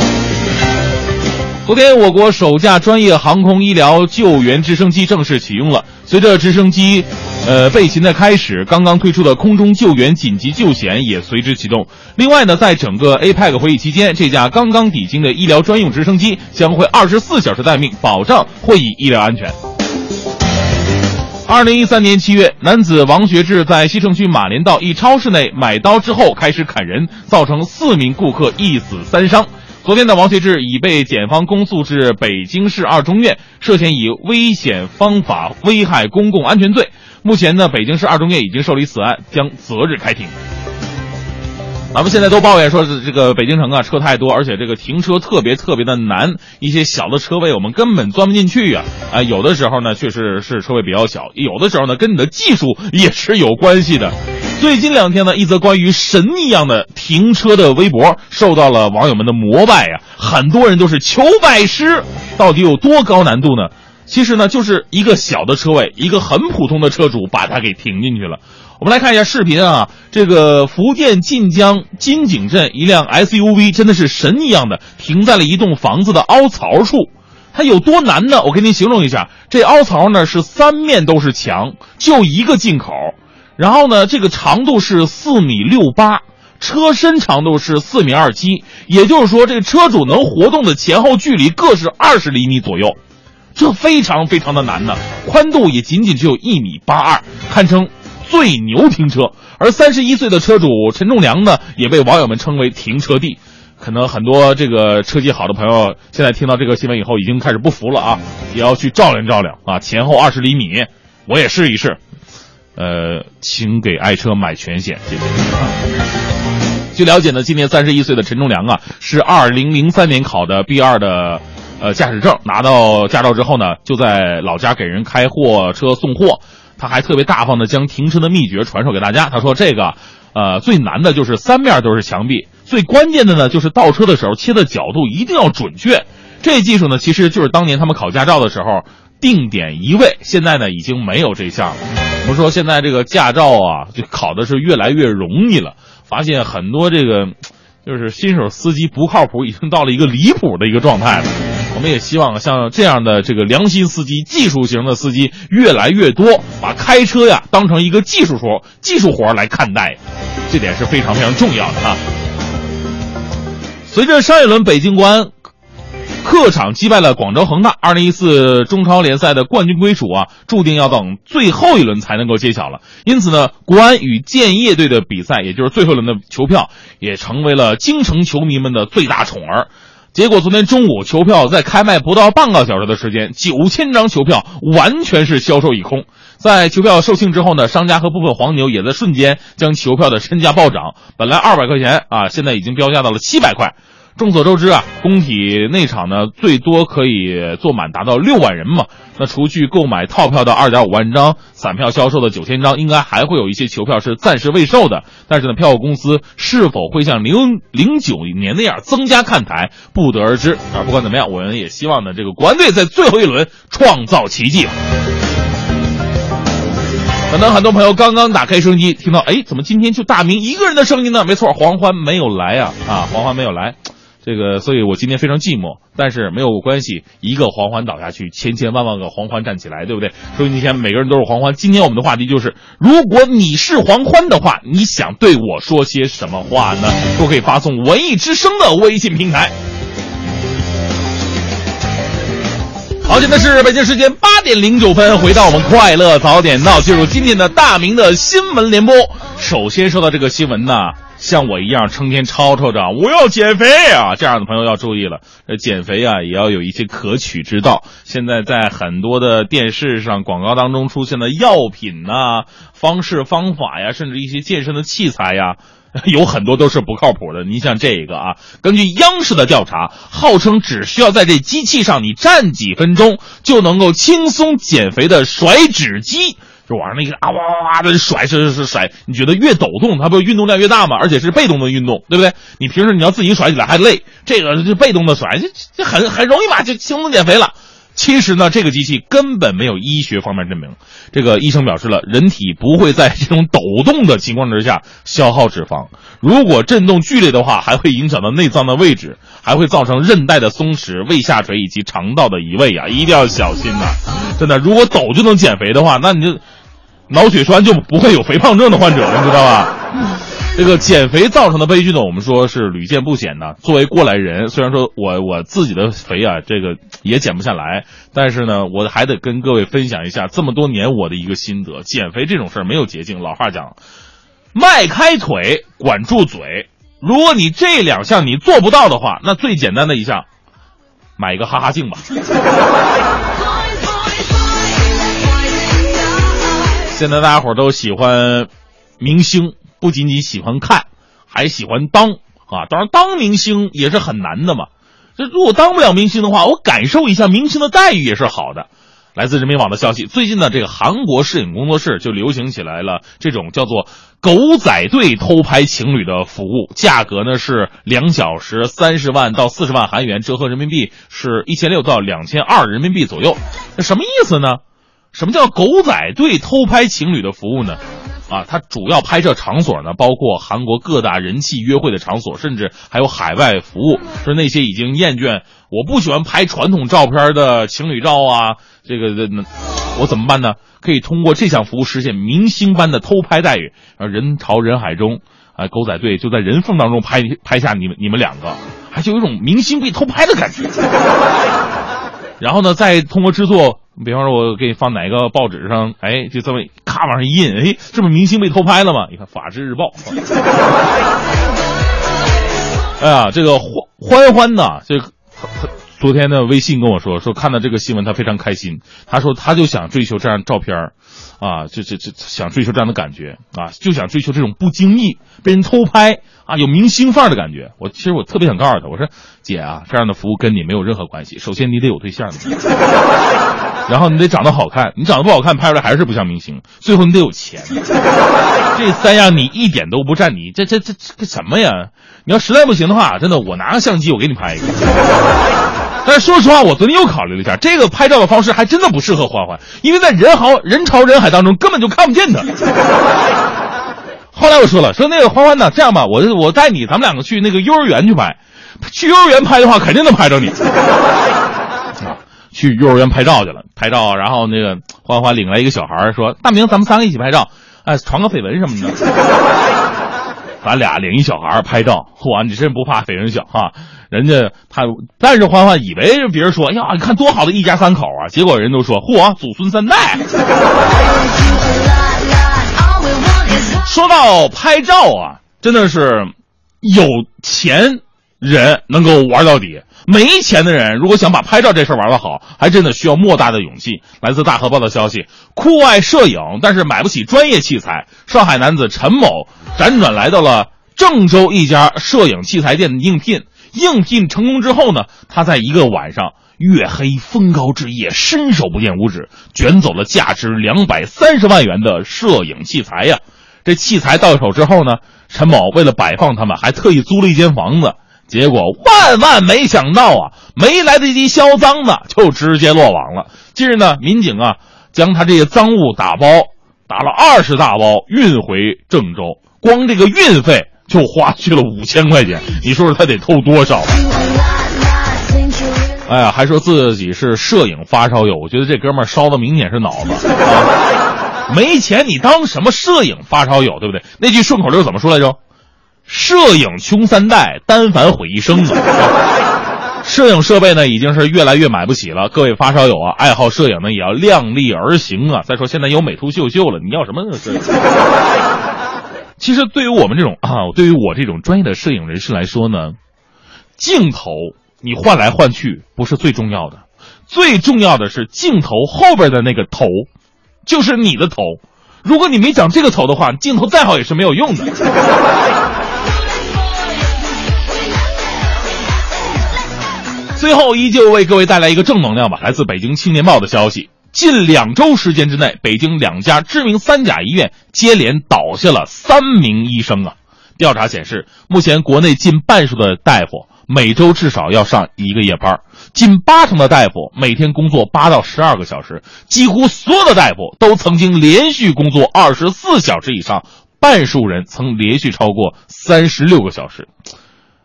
昨天，我国首架专业航空医疗救援直升机正式启用了。随着直升机，呃，备勤的开始，刚刚推出的空中救援紧急救险也随之启动。另外呢，在整个 APEC 会议期间，这架刚刚抵京的医疗专用直升机将会二十四小时待命，保障会议医疗安全。二零一三年七月，男子王学志在西城区马连道一超市内买刀之后开始砍人，造成四名顾客一死三伤。昨天的王学志已被检方公诉至北京市二中院，涉嫌以危险方法危害公共安全罪。目前呢，北京市二中院已经受理此案，将择日开庭。咱们现在都抱怨说，这个北京城啊，车太多，而且这个停车特别特别的难，一些小的车位我们根本钻不进去呀。啊，有的时候呢，确实是车位比较小；有的时候呢，跟你的技术也是有关系的。最近两天呢，一则关于神一样的停车的微博受到了网友们的膜拜呀，很多人都是求拜师。到底有多高难度呢？其实呢，就是一个小的车位，一个很普通的车主把它给停进去了。我们来看一下视频啊，这个福建晋江金井镇一辆 SUV 真的是神一样的停在了一栋房子的凹槽处，它有多难呢？我给您形容一下，这凹槽呢是三面都是墙，就一个进口，然后呢这个长度是四米六八，车身长度是四米二七，也就是说这个车主能活动的前后距离各是二十厘米左右，这非常非常的难呢，宽度也仅仅只有一米八二，堪称。最牛停车，而三十一岁的车主陈仲良呢，也被网友们称为停车帝。可能很多这个车技好的朋友，现在听到这个新闻以后，已经开始不服了啊，也要去照亮照亮啊，前后二十厘米，我也试一试。呃，请给爱车买全险，谢谢。据了解呢，今年三十一岁的陈仲良啊，是二零零三年考的 B 二的呃驾驶证，拿到驾照之后呢，就在老家给人开货车送货。他还特别大方的将停车的秘诀传授给大家。他说：“这个，呃，最难的就是三面都是墙壁，最关键的呢就是倒车的时候切的角度一定要准确。这技术呢，其实就是当年他们考驾照的时候定点移位，现在呢已经没有这项了。我们说现在这个驾照啊，就考的是越来越容易了，发现很多这个 就是新手司机不靠谱，已经到了一个离谱的一个状态了。”我们也希望像这样的这个良心司机、技术型的司机越来越多，把开车呀当成一个技术活、技术活来看待，这点是非常非常重要的啊。随着上一轮北京国安客场击败了广州恒大，二零一四中超联赛的冠军归属啊，注定要等最后一轮才能够揭晓了。因此呢，国安与建业队的比赛，也就是最后一轮的球票，也成为了京城球迷们的最大宠儿。结果昨天中午，球票在开卖不到半个小时的时间，九千张球票完全是销售一空。在球票售罄之后呢，商家和部分黄牛也在瞬间将球票的身价暴涨，本来二百块钱啊，现在已经标价到了七百块。众所周知啊，工体内场呢最多可以坐满达到六万人嘛。那除去购买套票的二点五万张，散票销售的九千张，应该还会有一些球票是暂时未售的。但是呢，票务公司是否会像零零九年那样增加看台，不得而知。啊，不管怎么样，我们也希望呢，这个国安队在最后一轮创造奇迹。可能很多朋友刚刚打开收音机，听到哎，怎么今天就大明一个人的声音呢？没错，黄欢没有来啊啊，黄欢没有来。这个，所以我今天非常寂寞，但是没有关系，一个黄欢倒下去，千千万万个黄欢站起来，对不对？所以今天每个人都是黄欢。今天我们的话题就是，如果你是黄欢的话，你想对我说些什么话呢？都可以发送文艺之声的微信平台。好，现在是北京时间八点零九分，回到我们快乐早点到，进入今天的大明的新闻联播。首先说到这个新闻呢。像我一样成天吵吵着我要减肥啊，这样的朋友要注意了。这减肥啊，也要有一些可取之道。现在在很多的电视上广告当中出现的药品呐、方式方法呀，甚至一些健身的器材呀，有很多都是不靠谱的。你像这个啊，根据央视的调查，号称只需要在这机器上你站几分钟就能够轻松减肥的甩脂机。就往那个啊哇哇哇的甩甩甩甩，你觉得越抖动，它不运动量越大吗？而且是被动的运动，对不对？你平时你要自己甩起来还累，这个就被动的甩，就就很很容易嘛，就轻松减肥了。其实呢，这个机器根本没有医学方面证明。这个医生表示了，人体不会在这种抖动的情况之下消耗脂肪。如果震动剧烈的话，还会影响到内脏的位置，还会造成韧带的松弛、胃下垂以及肠道的移位啊！一定要小心呐！真的，如果抖就能减肥的话，那你就脑血栓就不会有肥胖症的患者了，知道吧？这个减肥造成的悲剧呢，我们说是屡见不鲜的。作为过来人，虽然说我我自己的肥啊，这个也减不下来，但是呢，我还得跟各位分享一下这么多年我的一个心得：减肥这种事儿没有捷径。老话讲，迈开腿，管住嘴。如果你这两项你做不到的话，那最简单的一项，买一个哈哈镜吧。现在大家伙都喜欢明星。不仅仅喜欢看，还喜欢当啊！当然，当明星也是很难的嘛。这如果当不了明星的话，我感受一下明星的待遇也是好的。来自人民网的消息，最近呢，这个韩国摄影工作室就流行起来了这种叫做“狗仔队”偷拍情侣的服务，价格呢是两小时三十万到四十万韩元，折合人民币是一千六到两千二人民币左右。那什么意思呢？什么叫“狗仔队”偷拍情侣的服务呢？啊，它主要拍摄场所呢，包括韩国各大人气约会的场所，甚至还有海外服务。是那些已经厌倦，我不喜欢拍传统照片的情侣照啊，这个这那我怎么办呢？可以通过这项服务实现明星般的偷拍待遇。啊，人潮人海中，啊，狗仔队就在人缝当中拍拍下你们你们两个，还就有一种明星被偷拍的感觉。然后呢，再通过制作，比方说，我给你放哪个报纸上，哎，就这么咔往上一印，哎，这不明星被偷拍了吗？你看《法制日报》。哎呀，这个欢欢欢呐，这昨天的微信跟我说，说看到这个新闻他非常开心，他说他就想追求这样照片啊，就就就想追求这样的感觉啊，就想追求这种不经意被人偷拍。啊，有明星范儿的感觉。我其实我特别想告诉他，我说姐啊，这样的服务跟你没有任何关系。首先你得有对象，然后你得长得好看，你长得不好看，拍出来还是不像明星。最后你得有钱，这三样你一点都不占。你这这这这什么呀？你要实在不行的话，真的我拿个相机我给你拍一个。但是说实话，我昨天又考虑了一下，这个拍照的方式还真的不适合欢欢，因为在人豪人潮人海当中根本就看不见他。后来我说了，说那个欢欢呢，这样吧，我我带你，咱们两个去那个幼儿园去拍，去幼儿园拍的话，肯定能拍着你。啊，去幼儿园拍照去了，拍照，然后那个欢欢领来一个小孩说：“大明，咱们三个一起拍照，哎，传个绯闻什么的。”咱俩领一小孩拍照，嚯，你真不怕绯闻小哈？人家他，但是欢欢以为别人说：“哎呀，你看多好的一家三口啊！”结果人都说：“嚯，祖孙三代。”说到拍照啊，真的是有钱人能够玩到底，没钱的人如果想把拍照这事儿玩得好，还真的需要莫大的勇气。来自大河报的消息：酷爱摄影，但是买不起专业器材。上海男子陈某辗转来到了郑州一家摄影器材店应聘。应聘成功之后呢，他在一个晚上月黑风高之夜，伸手不见五指，卷走了价值两百三十万元的摄影器材呀。这器材到手之后呢，陈某为了摆放他们，还特意租了一间房子。结果万万没想到啊，没来得及销赃呢，就直接落网了。近日呢，民警啊将他这些赃物打包，打了二十大包运回郑州，光这个运费。就花去了五千块钱，你说说他得偷多少？哎呀，还说自己是摄影发烧友，我觉得这哥们儿烧的明显是脑子。没钱你当什么摄影发烧友，对不对？那句顺口溜怎么说来着？摄影穷三代，单反毁一生！摄影设备呢，已经是越来越买不起了。各位发烧友啊，爱好摄影呢，也要量力而行啊。再说现在有美图秀秀了，你要什么摄影？其实对于我们这种啊，对于我这种专业的摄影人士来说呢，镜头你换来换去不是最重要的，最重要的是镜头后边的那个头，就是你的头。如果你没长这个头的话，镜头再好也是没有用的。最后，依旧为各位带来一个正能量吧。来自北京青年报的消息。近两周时间之内，北京两家知名三甲医院接连倒下了三名医生啊！调查显示，目前国内近半数的大夫每周至少要上一个夜班，近八成的大夫每天工作八到十二个小时，几乎所有的大夫都曾经连续工作二十四小时以上，半数人曾连续超过三十六个小时。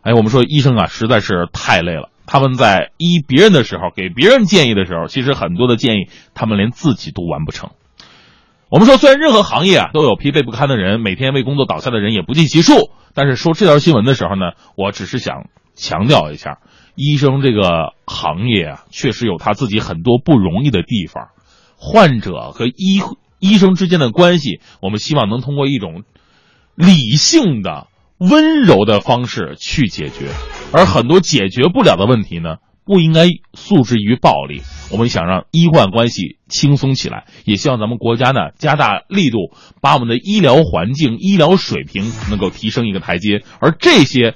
哎，我们说医生啊，实在是太累了。他们在医别人的时候，给别人建议的时候，其实很多的建议他们连自己都完不成。我们说，虽然任何行业啊都有疲惫不堪的人，每天为工作倒下的人也不计其数，但是说这条新闻的时候呢，我只是想强调一下，医生这个行业啊，确实有他自己很多不容易的地方。患者和医医生之间的关系，我们希望能通过一种理性的。温柔的方式去解决，而很多解决不了的问题呢，不应该诉之于暴力。我们想让医患关系轻松起来，也希望咱们国家呢加大力度，把我们的医疗环境、医疗水平能够提升一个台阶。而这些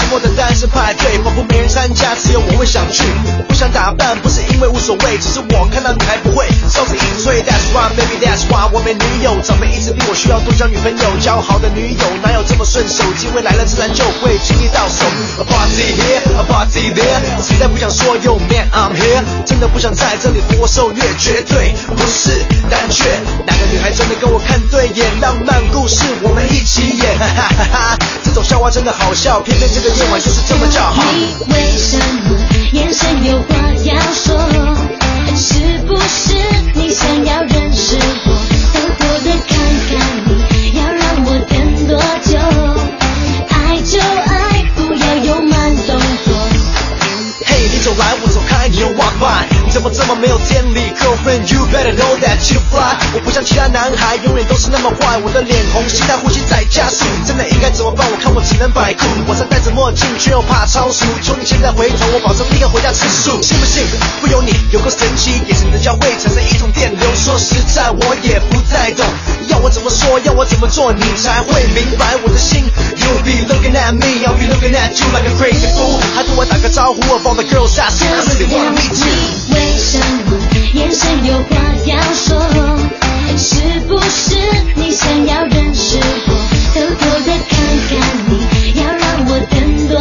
寂寞的单身派对，仿佛没人参加，只有我会想去。我不想打扮，不是因为无所谓，只是我看到你还不会，哨子一直吹。That's why baby that's why 我没女友，长辈一直逼我需要多交女朋友，交好的女友哪有这么顺手？机会来了自然就会轻易到手。A party here, a party there，实在不想说 Yo man I'm here，真的不想在这里活受虐，绝对不是胆怯。哪个女孩真的跟我看对眼？浪漫故事我们一起演，哈哈哈哈。这种笑话真的好笑，偏偏这个夜晚就是这么叫好。你为什么眼神有话要说？是不是你想要认识我？偷偷的看看你，要让我等多久？爱就爱，不要用慢动作。嘿，你走来我走怎么这么没有天理？Girlfriend，you better know that you fly。我不像其他男孩，永远都是那么坏。我的脸红，心跳呼吸在加速，真的应该怎么办？我看我只能摆酷。晚上戴着墨镜，却又怕超速。求你现在回头，我保证立刻回家吃素。信不信？不由你，有个神奇眼神的交汇，产生一种电流。说实在，我也不太懂，要我怎么说，要我怎么做，你才会明白我的心。You be looking at me, I'll be looking at you like a crazy fool。还对我打个招呼，of all the girls I see, they wanna meet you。你为什么眼神有话要说？是不是你想要认识我？偷偷的看看你，要让我等多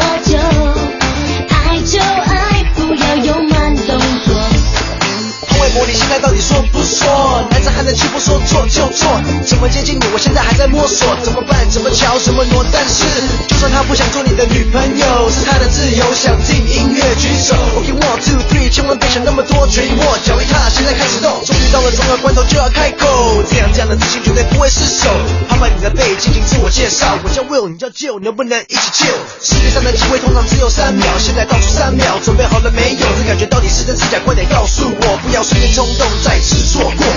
现在到底说不说？男子汉的气魄说错就错。怎么接近你，我现在还在摸索。怎么办？怎么瞧？怎么挪？但是，就算她不想做你的女朋友，是他的自由。想听音乐举手。OK one two three，千万别想那么多，决一握，脚一踏，现在开始动。终于到了重要关头就要开口，这样这样的自信绝对不会失手。拍拍你的背，进行自我介绍。我叫 Will，你叫 Jill，能不能一起 chill？世界上的机会通常只有三秒，现在倒数三秒，准备好了没有？这感觉到底是真是假？快点告诉我，不要瞬间冲动，再次错过。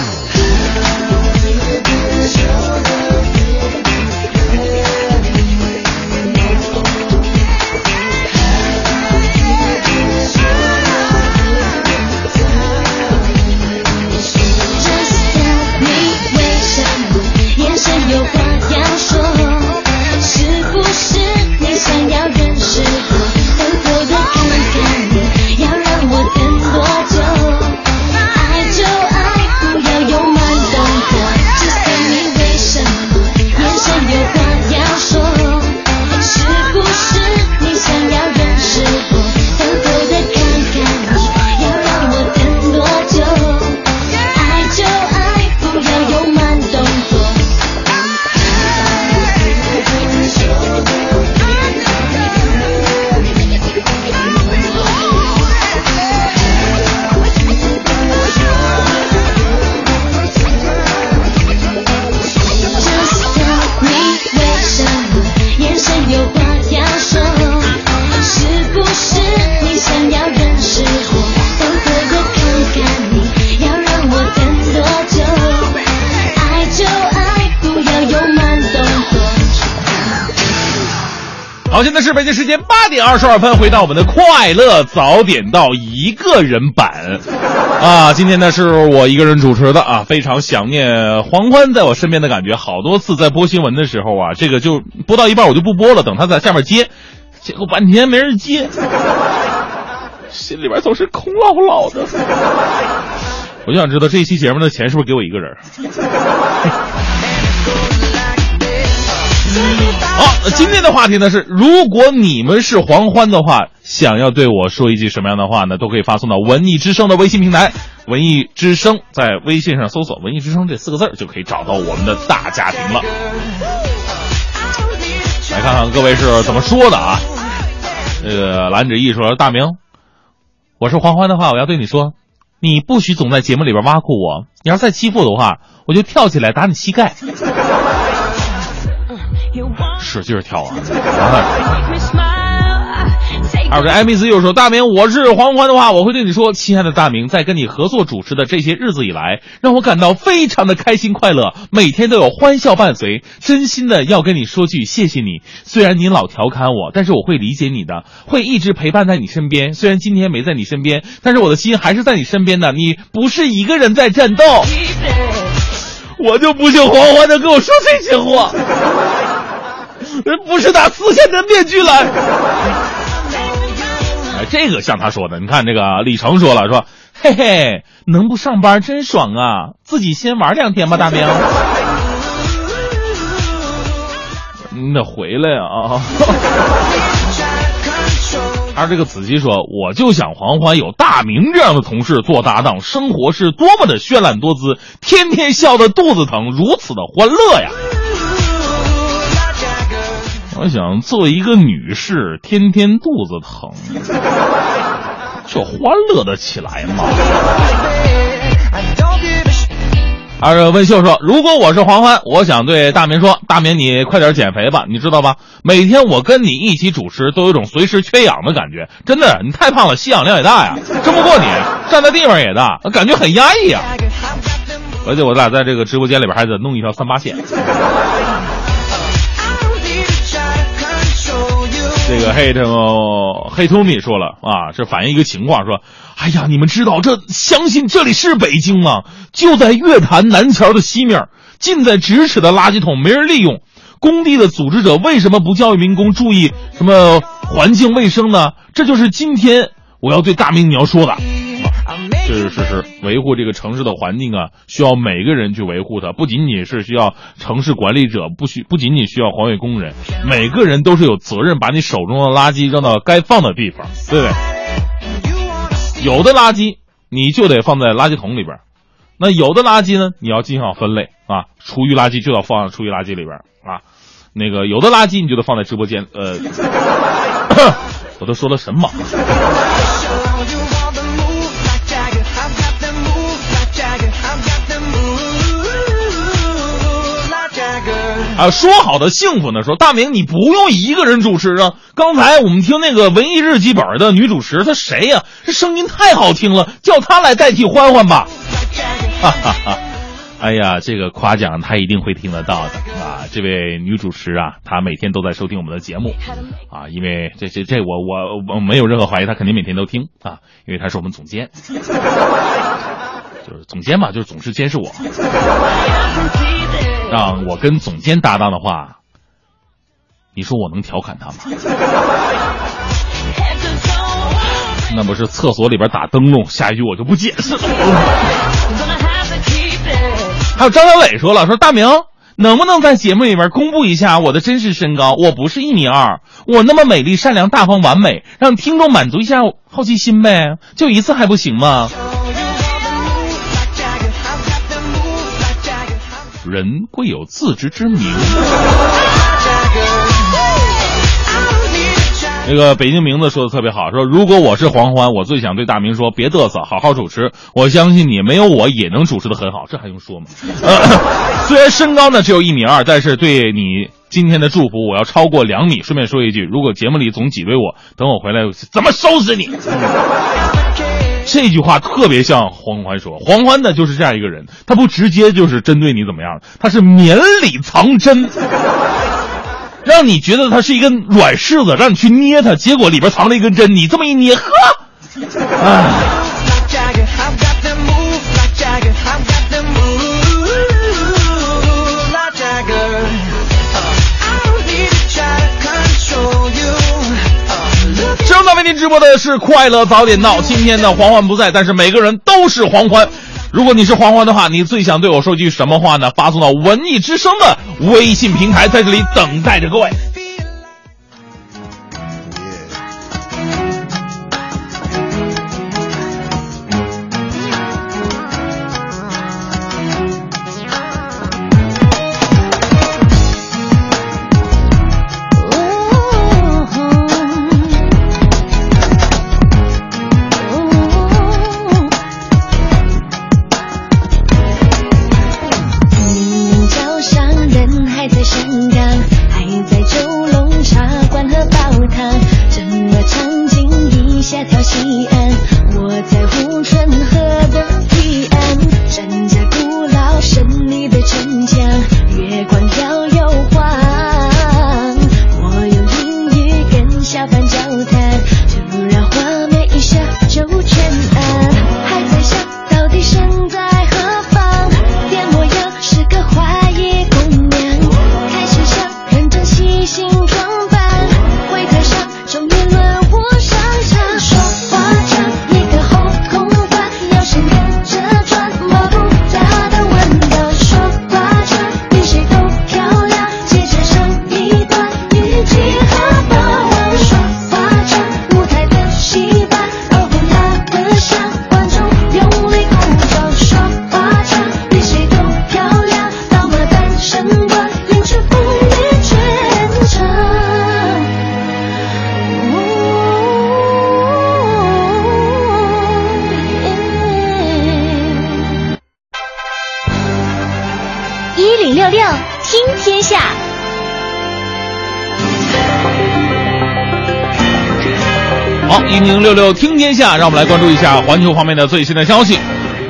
是北京时间八点二十二分，回到我们的快乐早点到一个人版啊，今天呢是我一个人主持的啊，非常想念黄欢在我身边的感觉，好多次在播新闻的时候啊，这个就播到一半我就不播了，等他在下面接，结果半天没人接，心里边总是空落落的。我就想知道这一期节目的钱是不是给我一个人？好，那今天的话题呢是，如果你们是黄欢的话，想要对我说一句什么样的话呢？都可以发送到文艺之声的微信平台，文艺之声在微信上搜索“文艺之声”这四个字，就可以找到我们的大家庭了。来看看各位是怎么说的啊？这个蓝芷毅说：“大明，我是黄欢的话，我要对你说，你不许总在节目里边挖苦我，你要再欺负我的话，我就跳起来打你膝盖。”使劲儿跳啊！还有这艾米斯又说：“大明，我是黄欢的话，我会对你说，亲爱的大明，在跟你合作主持的这些日子以来，让我感到非常的开心快乐，每天都有欢笑伴随。真心的要跟你说句谢谢你。虽然你老调侃我，但是我会理解你的，会一直陪伴在你身边。虽然今天没在你身边，但是我的心还是在你身边的。你不是一个人在战斗。我就不信黄欢能跟我说这些话。”人不是他撕下的面具来。哎，这个像他说的，你看这个李成说了，说嘿嘿，能不上班真爽啊，自己先玩两天吧，大明。你得回来啊！而这个子琪说，我就想黄欢有大明这样的同事做搭档，生活是多么的绚烂多姿，天天笑得肚子疼，如此的欢乐呀。我想，作为一个女士，天天肚子疼，这欢乐得起来吗？而问秀说：“如果我是黄欢，我想对大明说，大明你快点减肥吧，你知道吧？每天我跟你一起主持，都有种随时缺氧的感觉。真的，你太胖了，吸氧量也大呀，争不过你，站的地方也大，感觉很压抑呀。而且我俩在这个直播间里边还得弄一条三八线。”这个黑头黑头米说了啊，这反映一个情况，说，哎呀，你们知道这相信这里是北京吗？就在月坛南桥的西面，近在咫尺的垃圾桶没人利用，工地的组织者为什么不教育民工注意什么环境卫生呢？这就是今天我要对大明你要说的。确确实实，维护这个城市的环境啊，需要每个人去维护它，不仅仅是需要城市管理者，不需不仅仅需要环卫工人，每个人都是有责任把你手中的垃圾扔到该放的地方，对不对？有的垃圾你就得放在垃圾桶里边，那有的垃圾呢，你要进行好分类啊，厨余垃圾就要放厨余垃圾里边啊，那个有的垃圾你就得放在直播间。呃，我都说了什么？啊，说好的幸福呢？说大明，你不用一个人主持啊。刚才我们听那个文艺日记本的女主持，她谁呀？这声音太好听了，叫她来代替欢欢吧。哈哈哈！哎呀，这个夸奖她一定会听得到的啊。这位女主持啊，她每天都在收听我们的节目啊，因为这这这我我我没有任何怀疑，她肯定每天都听啊，因为她是我们总监，就是总监嘛，就是总是监视我。让我跟总监搭档的话，你说我能调侃他吗？那不是厕所里边打灯笼，下一句我就不解释了。还有张小伟说了，说大明能不能在节目里边公布一下我的真实身高？我不是一米二，我那么美丽、善良、大方、完美，让听众满足一下好奇心呗，就一次还不行吗？人贵有自知之明。那个北京名字说的特别好，说如果我是黄欢，我最想对大明说，别嘚瑟，好好主持。我相信你没有我也能主持的很好，这还用说吗？呃，虽然身高呢只有一米二，但是对你今天的祝福，我要超过两米。顺便说一句，如果节目里总挤兑我，等我回来怎么收拾你？这句话特别像黄欢说，黄欢呢就是这样一个人，他不直接就是针对你怎么样，他是绵里藏针，让你觉得他是一根软柿子，让你去捏他，结果里边藏了一根针，你这么一捏，呵，哎。今天直播的是《快乐早点到》，今天的黄欢不在，但是每个人都是黄欢。如果你是黄欢的话，你最想对我说句什么话呢？发送到文艺之声的微信平台，在这里等待着各位。六六听天下，让我们来关注一下环球方面的最新的消息。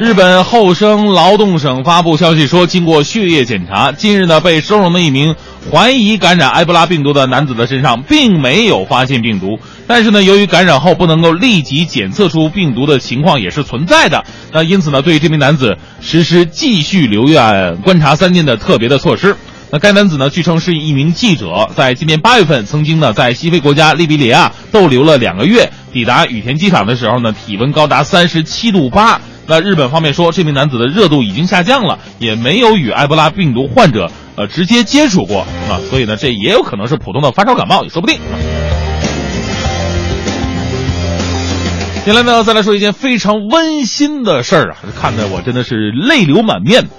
日本厚生劳动省发布消息说，经过血液检查，近日呢被收容的一名怀疑感染埃博拉病毒的男子的身上并没有发现病毒，但是呢，由于感染后不能够立即检测出病毒的情况也是存在的，那因此呢，对这名男子实施继续留院观察三天的特别的措施。那该男子呢，据称是一名记者，在今年八月份曾经呢在西非国家利比里亚逗留了两个月，抵达羽田机场的时候呢，体温高达三十七度八。那日本方面说，这名男子的热度已经下降了，也没有与埃博拉病毒患者呃直接接触过啊，所以呢，这也有可能是普通的发烧感冒，也说不定。接下来呢，再来说一件非常温馨的事儿啊，看得我真的是泪流满面。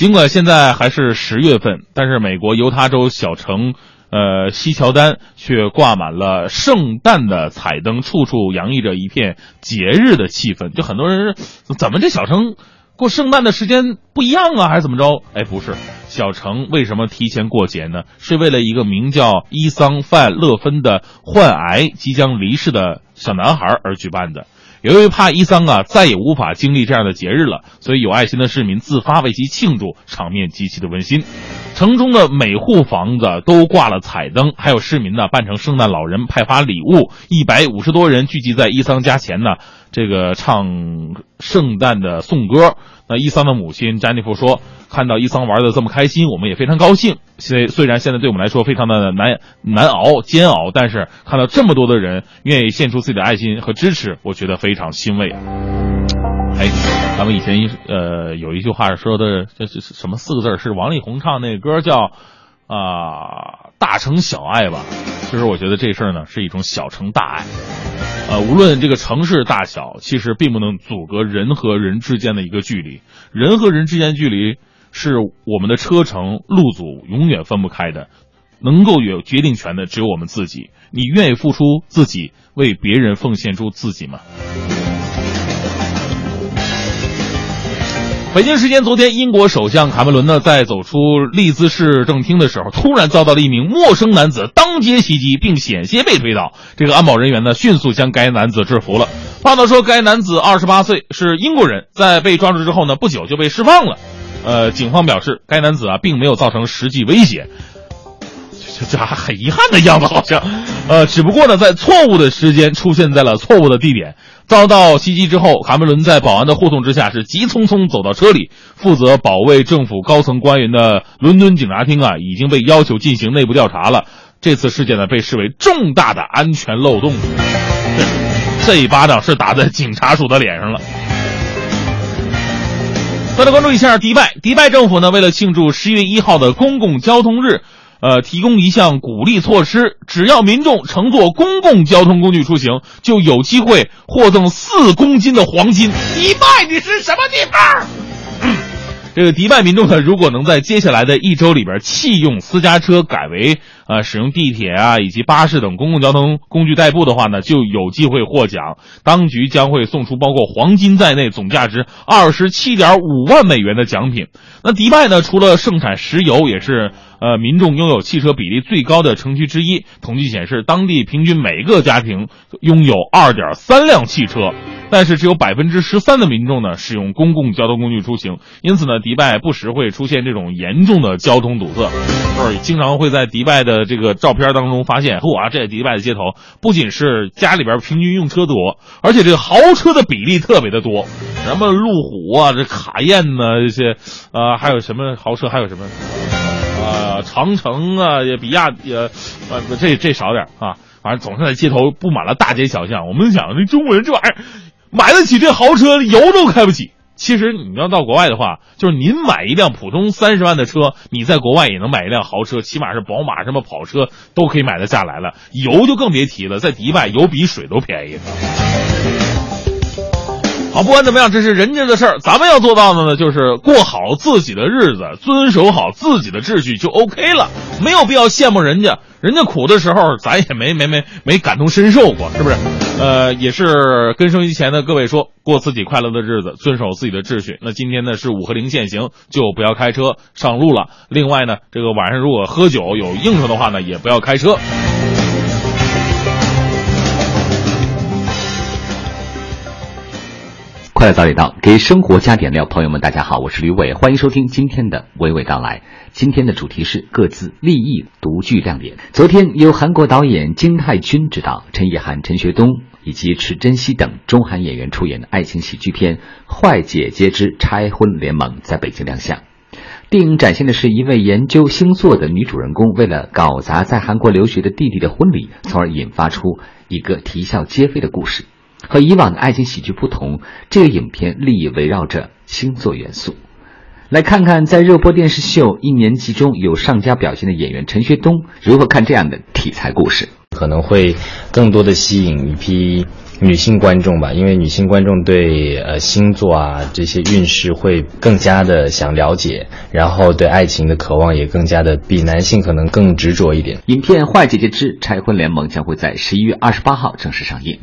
尽管现在还是十月份，但是美国犹他州小城，呃，西乔丹却挂满了圣诞的彩灯，处处洋溢着一片节日的气氛。就很多人，怎么这小城过圣诞的时间不一样啊，还是怎么着？哎，不是，小城为什么提前过节呢？是为了一个名叫伊桑范勒芬的患癌即将离世的小男孩而举办的。由于怕伊桑啊再也无法经历这样的节日了，所以有爱心的市民自发为其庆祝，场面极其的温馨。城中的每户房子都挂了彩灯，还有市民呢扮成圣诞老人派发礼物。一百五十多人聚集在伊桑家前呢，这个唱圣诞的颂歌。那伊桑的母亲詹妮弗说：“看到伊桑玩的这么开心，我们也非常高兴。虽虽然现在对我们来说非常的难难熬煎熬，但是看到这么多的人愿意献出自己的爱心和支持，我觉得非常欣慰啊。”哎，咱们以前呃有一句话说的，这是什么四个字？是王力宏唱那歌叫啊、大城小爱吧？其实我觉得这事儿呢是一种小城大爱。呃，无论这个城市大小，其实并不能阻隔人和人之间的一个距离。人和人之间距离是我们的车程路阻永远分不开的，能够有决定权的只有我们自己。你愿意付出自己，为别人奉献出自己吗？北京时间昨天，英国首相卡梅伦呢在走出利兹市政厅的时候，突然遭到了一名陌生男子当街袭击，并险些被推倒。这个安保人员呢迅速将该男子制服了。报道说，该男子二十八岁，是英国人，在被抓住之后呢，不久就被释放了。呃，警方表示，该男子啊并没有造成实际威胁。这还很遗憾的样子，好像，呃，只不过呢，在错误的时间出现在了错误的地点。遭到袭击之后，卡梅伦在保安的护送之下，是急匆匆走到车里。负责保卫政府高层官员的伦敦警察厅啊，已经被要求进行内部调查了。这次事件呢，被视为重大的安全漏洞。这一巴掌是打在警察署的脸上了。再来关注一下迪拜，迪拜政府呢，为了庆祝十一月一号的公共交通日。呃，提供一项鼓励措施，只要民众乘坐公共交通工具出行，就有机会获赠四公斤的黄金。迪拜，你是什么地方？这个迪拜民众呢，如果能在接下来的一周里边弃用私家车，改为呃使用地铁啊以及巴士等公共交通工具代步的话呢，就有机会获奖。当局将会送出包括黄金在内总价值二十七点五万美元的奖品。那迪拜呢，除了盛产石油，也是呃民众拥有汽车比例最高的城区之一。统计显示，当地平均每个家庭拥有二点三辆汽车，但是只有百分之十三的民众呢使用公共交通工具出行。因此呢，迪拜不时会出现这种严重的交通堵塞，就是经常会在迪拜的这个照片当中发现，哇，这迪拜的街头不仅是家里边平均用车多，而且这个豪车的比例特别的多，什么路虎啊，这卡宴呢、这些，啊、还有什么豪车，还有什么，啊、长城啊，也比亚迪，呃，呃这这少点啊，反正总是在街头布满了大街小巷。我们想，这中国人这玩意儿买得起这豪车，油都开不起。其实你要到国外的话，就是您买一辆普通三十万的车，你在国外也能买一辆豪车，起码是宝马什么跑车都可以买得下来了。油就更别提了，在迪拜油比水都便宜。好，不管怎么样，这是人家的事儿，咱们要做到的呢，就是过好自己的日子，遵守好自己的秩序就 OK 了，没有必要羡慕人家，人家苦的时候，咱也没没没没感同身受过，是不是？呃，也是跟收音机前的各位说，过自己快乐的日子，遵守自己的秩序。那今天呢是五和零限行，就不要开车上路了。另外呢，这个晚上如果喝酒有应酬的话呢，也不要开车。快乐早点到，给生活加点料。朋友们，大家好，我是吕伟，欢迎收听今天的娓娓道来。今天的主题是各自立意独具亮点。昨天由韩国导演金泰君执导，陈意涵、陈学冬以及池珍熙等中韩演员出演的爱情喜剧片《坏姐姐之拆婚联盟》在北京亮相。电影展现的是一位研究星座的女主人公，为了搞砸在韩国留学的弟弟的婚礼，从而引发出一个啼笑皆非的故事。和以往的爱情喜剧不同，这个影片利益围绕着星座元素。来看看在热播电视秀一年级中有上佳表现的演员陈学冬如何看这样的题材故事。可能会更多的吸引一批女性观众吧，因为女性观众对呃星座啊这些运势会更加的想了解，然后对爱情的渴望也更加的比男性可能更执着一点。影片《坏姐姐之拆婚联盟》将会在十一月二十八号正式上映。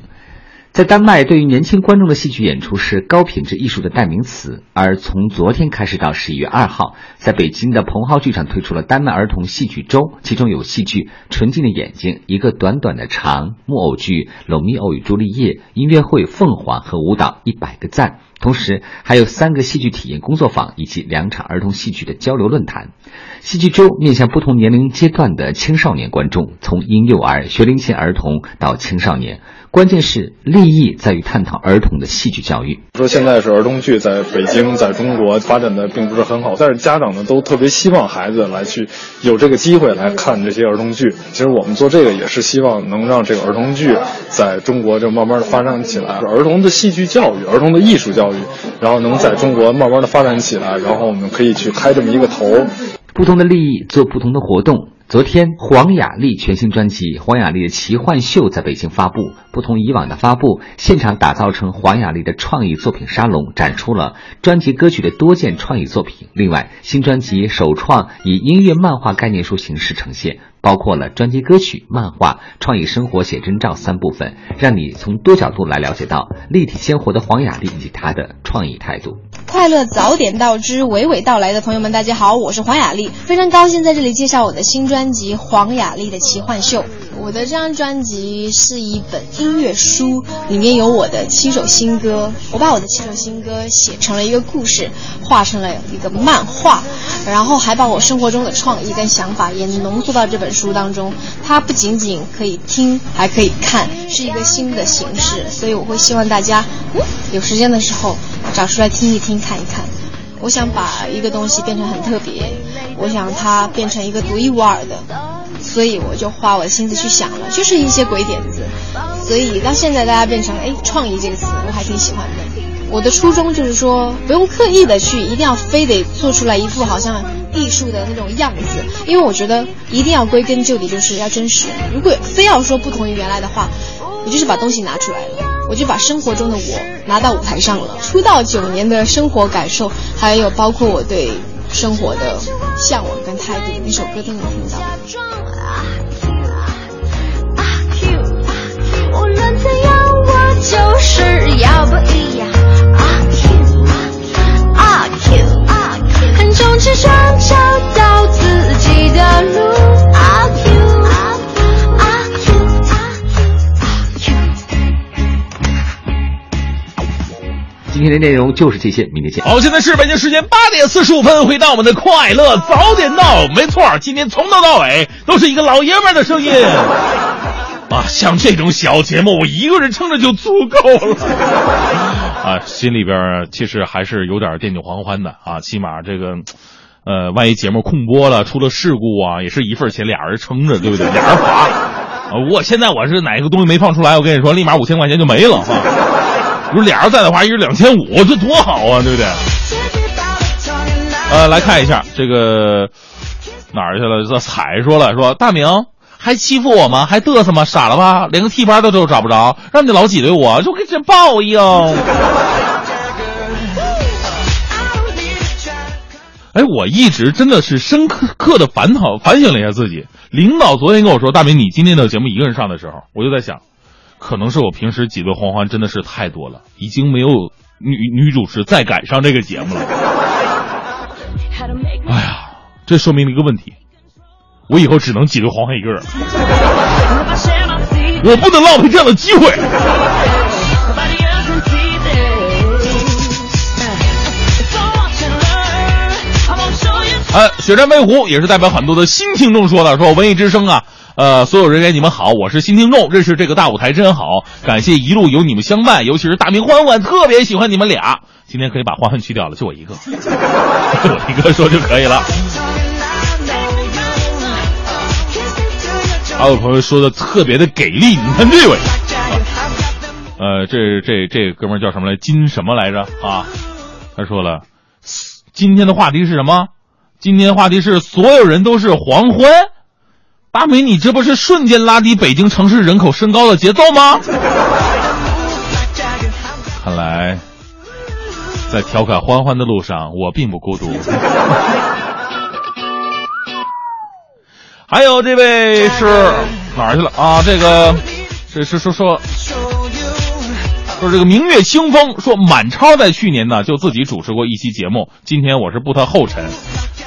在丹麦，对于年轻观众的戏剧演出是高品质艺术的代名词。而从昨天开始到十一月二号，在北京的蓬蒿剧场推出了丹麦儿童戏剧周，其中有戏剧《纯净的眼睛》、一个短短的长木偶剧《罗密欧与朱丽叶》、音乐会《凤凰》和舞蹈《一百个赞》，同时还有三个戏剧体验工作坊以及两场儿童戏剧的交流论坛。戏剧周面向不同年龄阶段的青少年观众，从婴幼儿、学龄前儿童到青少年。关键是立意在于探讨儿童的戏剧教育。说现在是儿童剧在北京，在中国发展的并不是很好，但是家长呢都特别希望孩子来去有这个机会来看这些儿童剧。其实我们做这个也是希望能让这个儿童剧在中国就慢慢的发展起来，儿童的戏剧教育、儿童的艺术教育，然后能在中国慢慢的发展起来，然后我们可以去开这么一个头。不同的利益做不同的活动。昨天，黄雅莉全新专辑《黄雅莉的奇幻秀》在北京发布。不同以往的发布，现场打造成黄雅莉的创意作品沙龙，展出了专辑歌曲的多件创意作品。另外，新专辑首创以音乐漫画概念书形式呈现。包括了专辑歌曲、漫画、创意生活写真照三部分，让你从多角度来了解到立体鲜活的黄雅莉以及她的创意态度。快乐早点到之娓娓道来的朋友们，大家好，我是黄雅莉，非常高兴在这里介绍我的新专辑《黄雅莉的奇幻秀》。我的这张专辑是一本音乐书，里面有我的七首新歌。我把我的七首新歌写成了一个故事，画成了一个漫画，然后还把我生活中的创意跟想法也浓缩到这本书当中。它不仅仅可以听，还可以看，是一个新的形式。所以我会希望大家，有时间的时候找出来听一听，看一看。我想把一个东西变成很特别，我想它变成一个独一无二的。所以我就花我的心思去想了，就是一些鬼点子。所以到现在大家变成哎创意这个词，我还挺喜欢的。我的初衷就是说，不用刻意的去，一定要非得做出来一副好像艺术的那种样子。因为我觉得一定要归根究底，就是要真实。如果非要说不同于原来的话，我就是把东西拿出来了，我就把生活中的我拿到舞台上了。出道九年的生活感受，还有包括我对生活的向往跟态度，一首歌都能听到。无论怎样，我就是要不一样。阿 Q 阿 Q 阿 Q，横冲直撞，找到自己的路。今天的内容就是这些，明天见。好，现在是北京时间八点四十五分，回到我们的快乐早点到。没错，今天从头到尾都是一个老爷们的声音。啊，像这种小节目，我一个人撑着就足够了。啊，心里边其实还是有点惦记黄欢的啊。起码这个，呃，万一节目空播了，出了事故啊，也是一份钱，俩人撑着，对不对？俩人划。啊，我现在我是哪个东西没放出来，我跟你说，立马五千块钱就没了哈。如果俩人在的话，一人两千五，这多好啊，对不对？呃，来看一下这个哪儿去了？这彩说了，说大明。还欺负我吗？还嘚瑟吗？傻了吧？连个替班的都找不着，让你老挤兑我，就给这报应。哎，我一直真的是深刻刻的反讨反省了一下自己。领导昨天跟我说：“大明，你今天的节目一个人上的时候，我就在想，可能是我平时挤兑黄欢真的是太多了，已经没有女女主持再敢上这个节目了。”哎呀，这说明了一个问题。我以后只能挤兑黄欢一个人，我不能浪费这样的机会。呃，雪山飞狐也是代表很多的新听众说的，说文艺之声啊，呃，所有人员你们好，我是新听众，认识这个大舞台真好，感谢一路有你们相伴，尤其是大明欢欢，特别喜欢你们俩。今天可以把欢欢去掉了，就我一个，就 我一个说就可以了。还有朋友说的特别的给力，你看这位，呃，这这这哥们叫什么来？金什么来着啊？他说了，今天的话题是什么？今天的话题是所有人都是黄欢，大明，你这不是瞬间拉低北京城市人口身高的节奏吗？看来，在调侃欢欢的路上，我并不孤独。还有这位是哪儿去了啊？这个是是说说说这个明月清风说满超在去年呢就自己主持过一期节目，今天我是步他后尘。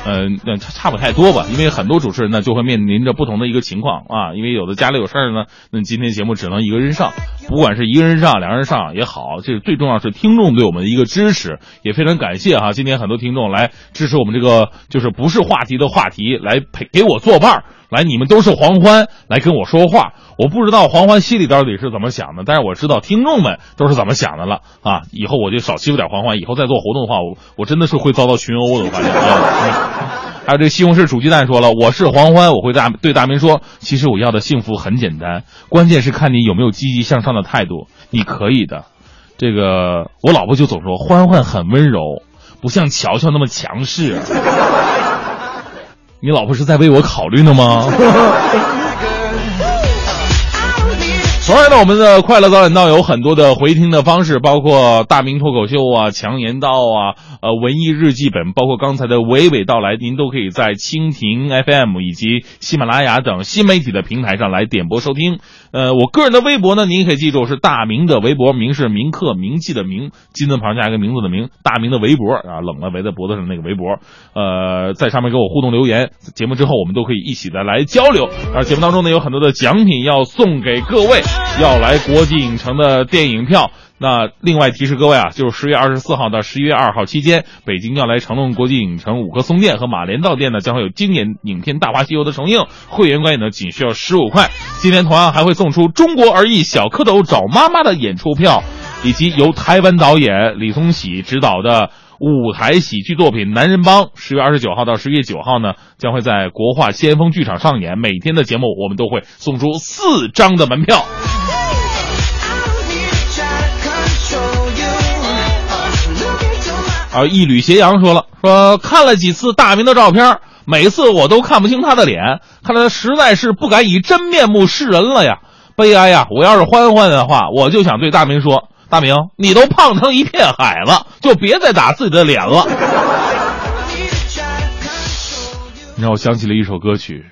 嗯，那差差不太多吧，因为很多主持人呢就会面临着不同的一个情况啊，因为有的家里有事儿呢，那今天节目只能一个人上，不管是一个人上、两个人上也好，这最重要是听众对我们的一个支持，也非常感谢哈，今天很多听众来支持我们这个就是不是话题的话题，来陪给我作伴儿，来你们都是黄欢。来跟我说话，我不知道黄欢心里到底是怎么想的，但是我知道听众们都是怎么想的了。啊，以后我就少欺负点黄欢，以后再做活动的话，我我真的是会遭到群殴的，我发现啊。还有这西红柿煮鸡蛋说了，我是黄欢，我会大对大明说，其实我要的幸福很简单，关键是看你有没有积极向上的态度，你可以的。这个我老婆就总说欢欢很温柔，不像乔乔那么强势。你老婆是在为我考虑呢吗？同样呢，我们的快乐早点到有很多的回听的方式，包括大明脱口秀啊、强言道啊、呃文艺日记本，包括刚才的娓娓道来，您都可以在蜻蜓 FM 以及喜马拉雅等新媒体的平台上来点播收听。呃，我个人的微博呢，您可以记住是大明的微博，名是铭刻铭记的铭，金字旁加一个名字的名，大明的微博啊，冷了围在脖子上那个微博。呃，在上面给我互动留言，节目之后我们都可以一起的来交流。而节目当中呢，有很多的奖品要送给各位。要来国际影城的电影票，那另外提示各位啊，就是十月二十四号到十一月二号期间，北京要来成龙国际影城五棵松店和马连道店呢，将会有经典影片《大话西游》的重映，会员观影呢仅需要十五块。今天同样还会送出中国儿艺小蝌蚪找妈妈的演出票，以及由台湾导演李松喜执导的。舞台喜剧作品《男人帮》十月二十九号到十月九号呢，将会在国画先锋剧场上演。每天的节目我们都会送出四张的门票。啊，一缕斜阳说了，说看了几次大明的照片，每次我都看不清他的脸，看来他实在是不敢以真面目示人了呀，悲哀呀！我要是欢欢的话，我就想对大明说。大明，你都胖成一片海了，就别再打自己的脸了。你让我想起了一首歌曲。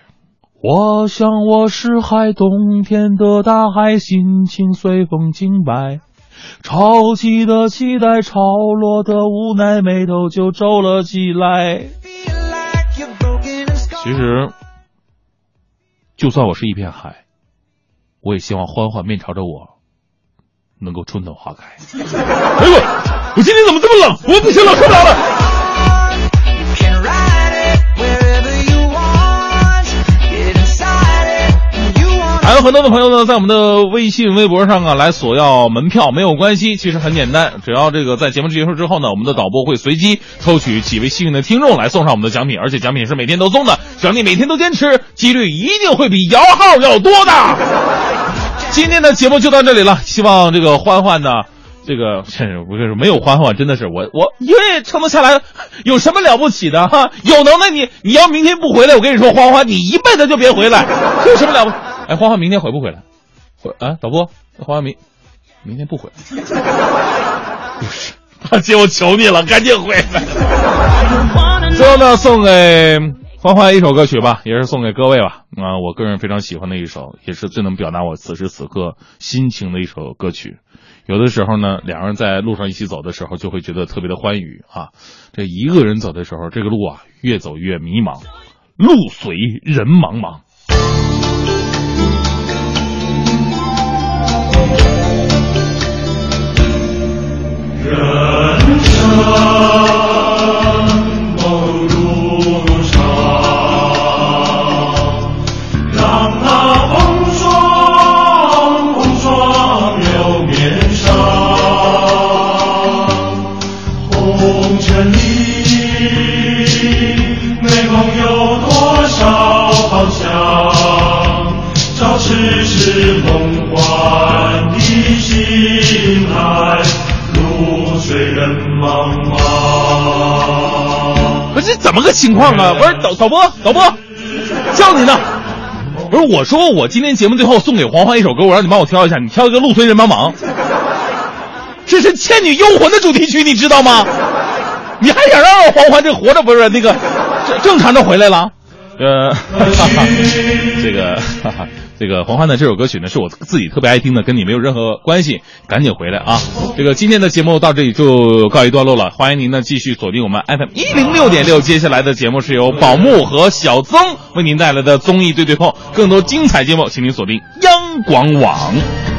我想我是海，冬天的大海，心情随风轻摆，潮起的期待，潮落的无奈，眉头就皱了起来。其实，就算我是一片海，我也希望欢欢面朝着我。能够春暖花开。哎呦，我今天怎么这么冷？我不行了，受不了了。还有很多的朋友呢，在我们的微信、微博上啊来索要门票，没有关系，其实很简单，只要这个在节目结束之后呢，我们的导播会随机抽取几位幸运的听众来送上我们的奖品，而且奖品是每天都送的，只要你每天都坚持，几率一定会比摇号要多的。今天的节目就到这里了，希望这个欢欢呢，这个真是 不是没有欢欢，真的是我我一个人也撑得下来，有什么了不起的哈？有能耐你你要明天不回来，我跟你说，欢欢你一辈子就别回来，有什么了不？哎，欢欢明天回不回来？回啊，导播，欢欢明明天不回来，不是大姐，我求你了，赶紧回来。最后呢，送给。欢欢一首歌曲吧，也是送给各位吧。啊，我个人非常喜欢的一首，也是最能表达我此时此刻心情的一首歌曲。有的时候呢，两个人在路上一起走的时候，就会觉得特别的欢愉啊。这一个人走的时候，这个路啊，越走越迷茫，路随人茫茫。人生。不是怎么个情况啊？不是导导播导播，叫你呢。不是我说，我今天节目最后送给黄欢一首歌，我让你帮我挑一下，你挑一个《陆随人茫茫》，这是《倩女幽魂》的主题曲，你知道吗？你还想让黄欢这活着不是那个正正常的回来了？呃，哈哈这个哈哈这个黄欢的这首歌曲呢，是我自己特别爱听的，跟你没有任何关系，赶紧回来啊！这个今天的节目到这里就告一段落了，欢迎您呢继续锁定我们 FM 一零六点六，接下来的节目是由宝木和小曾为您带来的综艺对对碰，更多精彩节目，请您锁定央广网。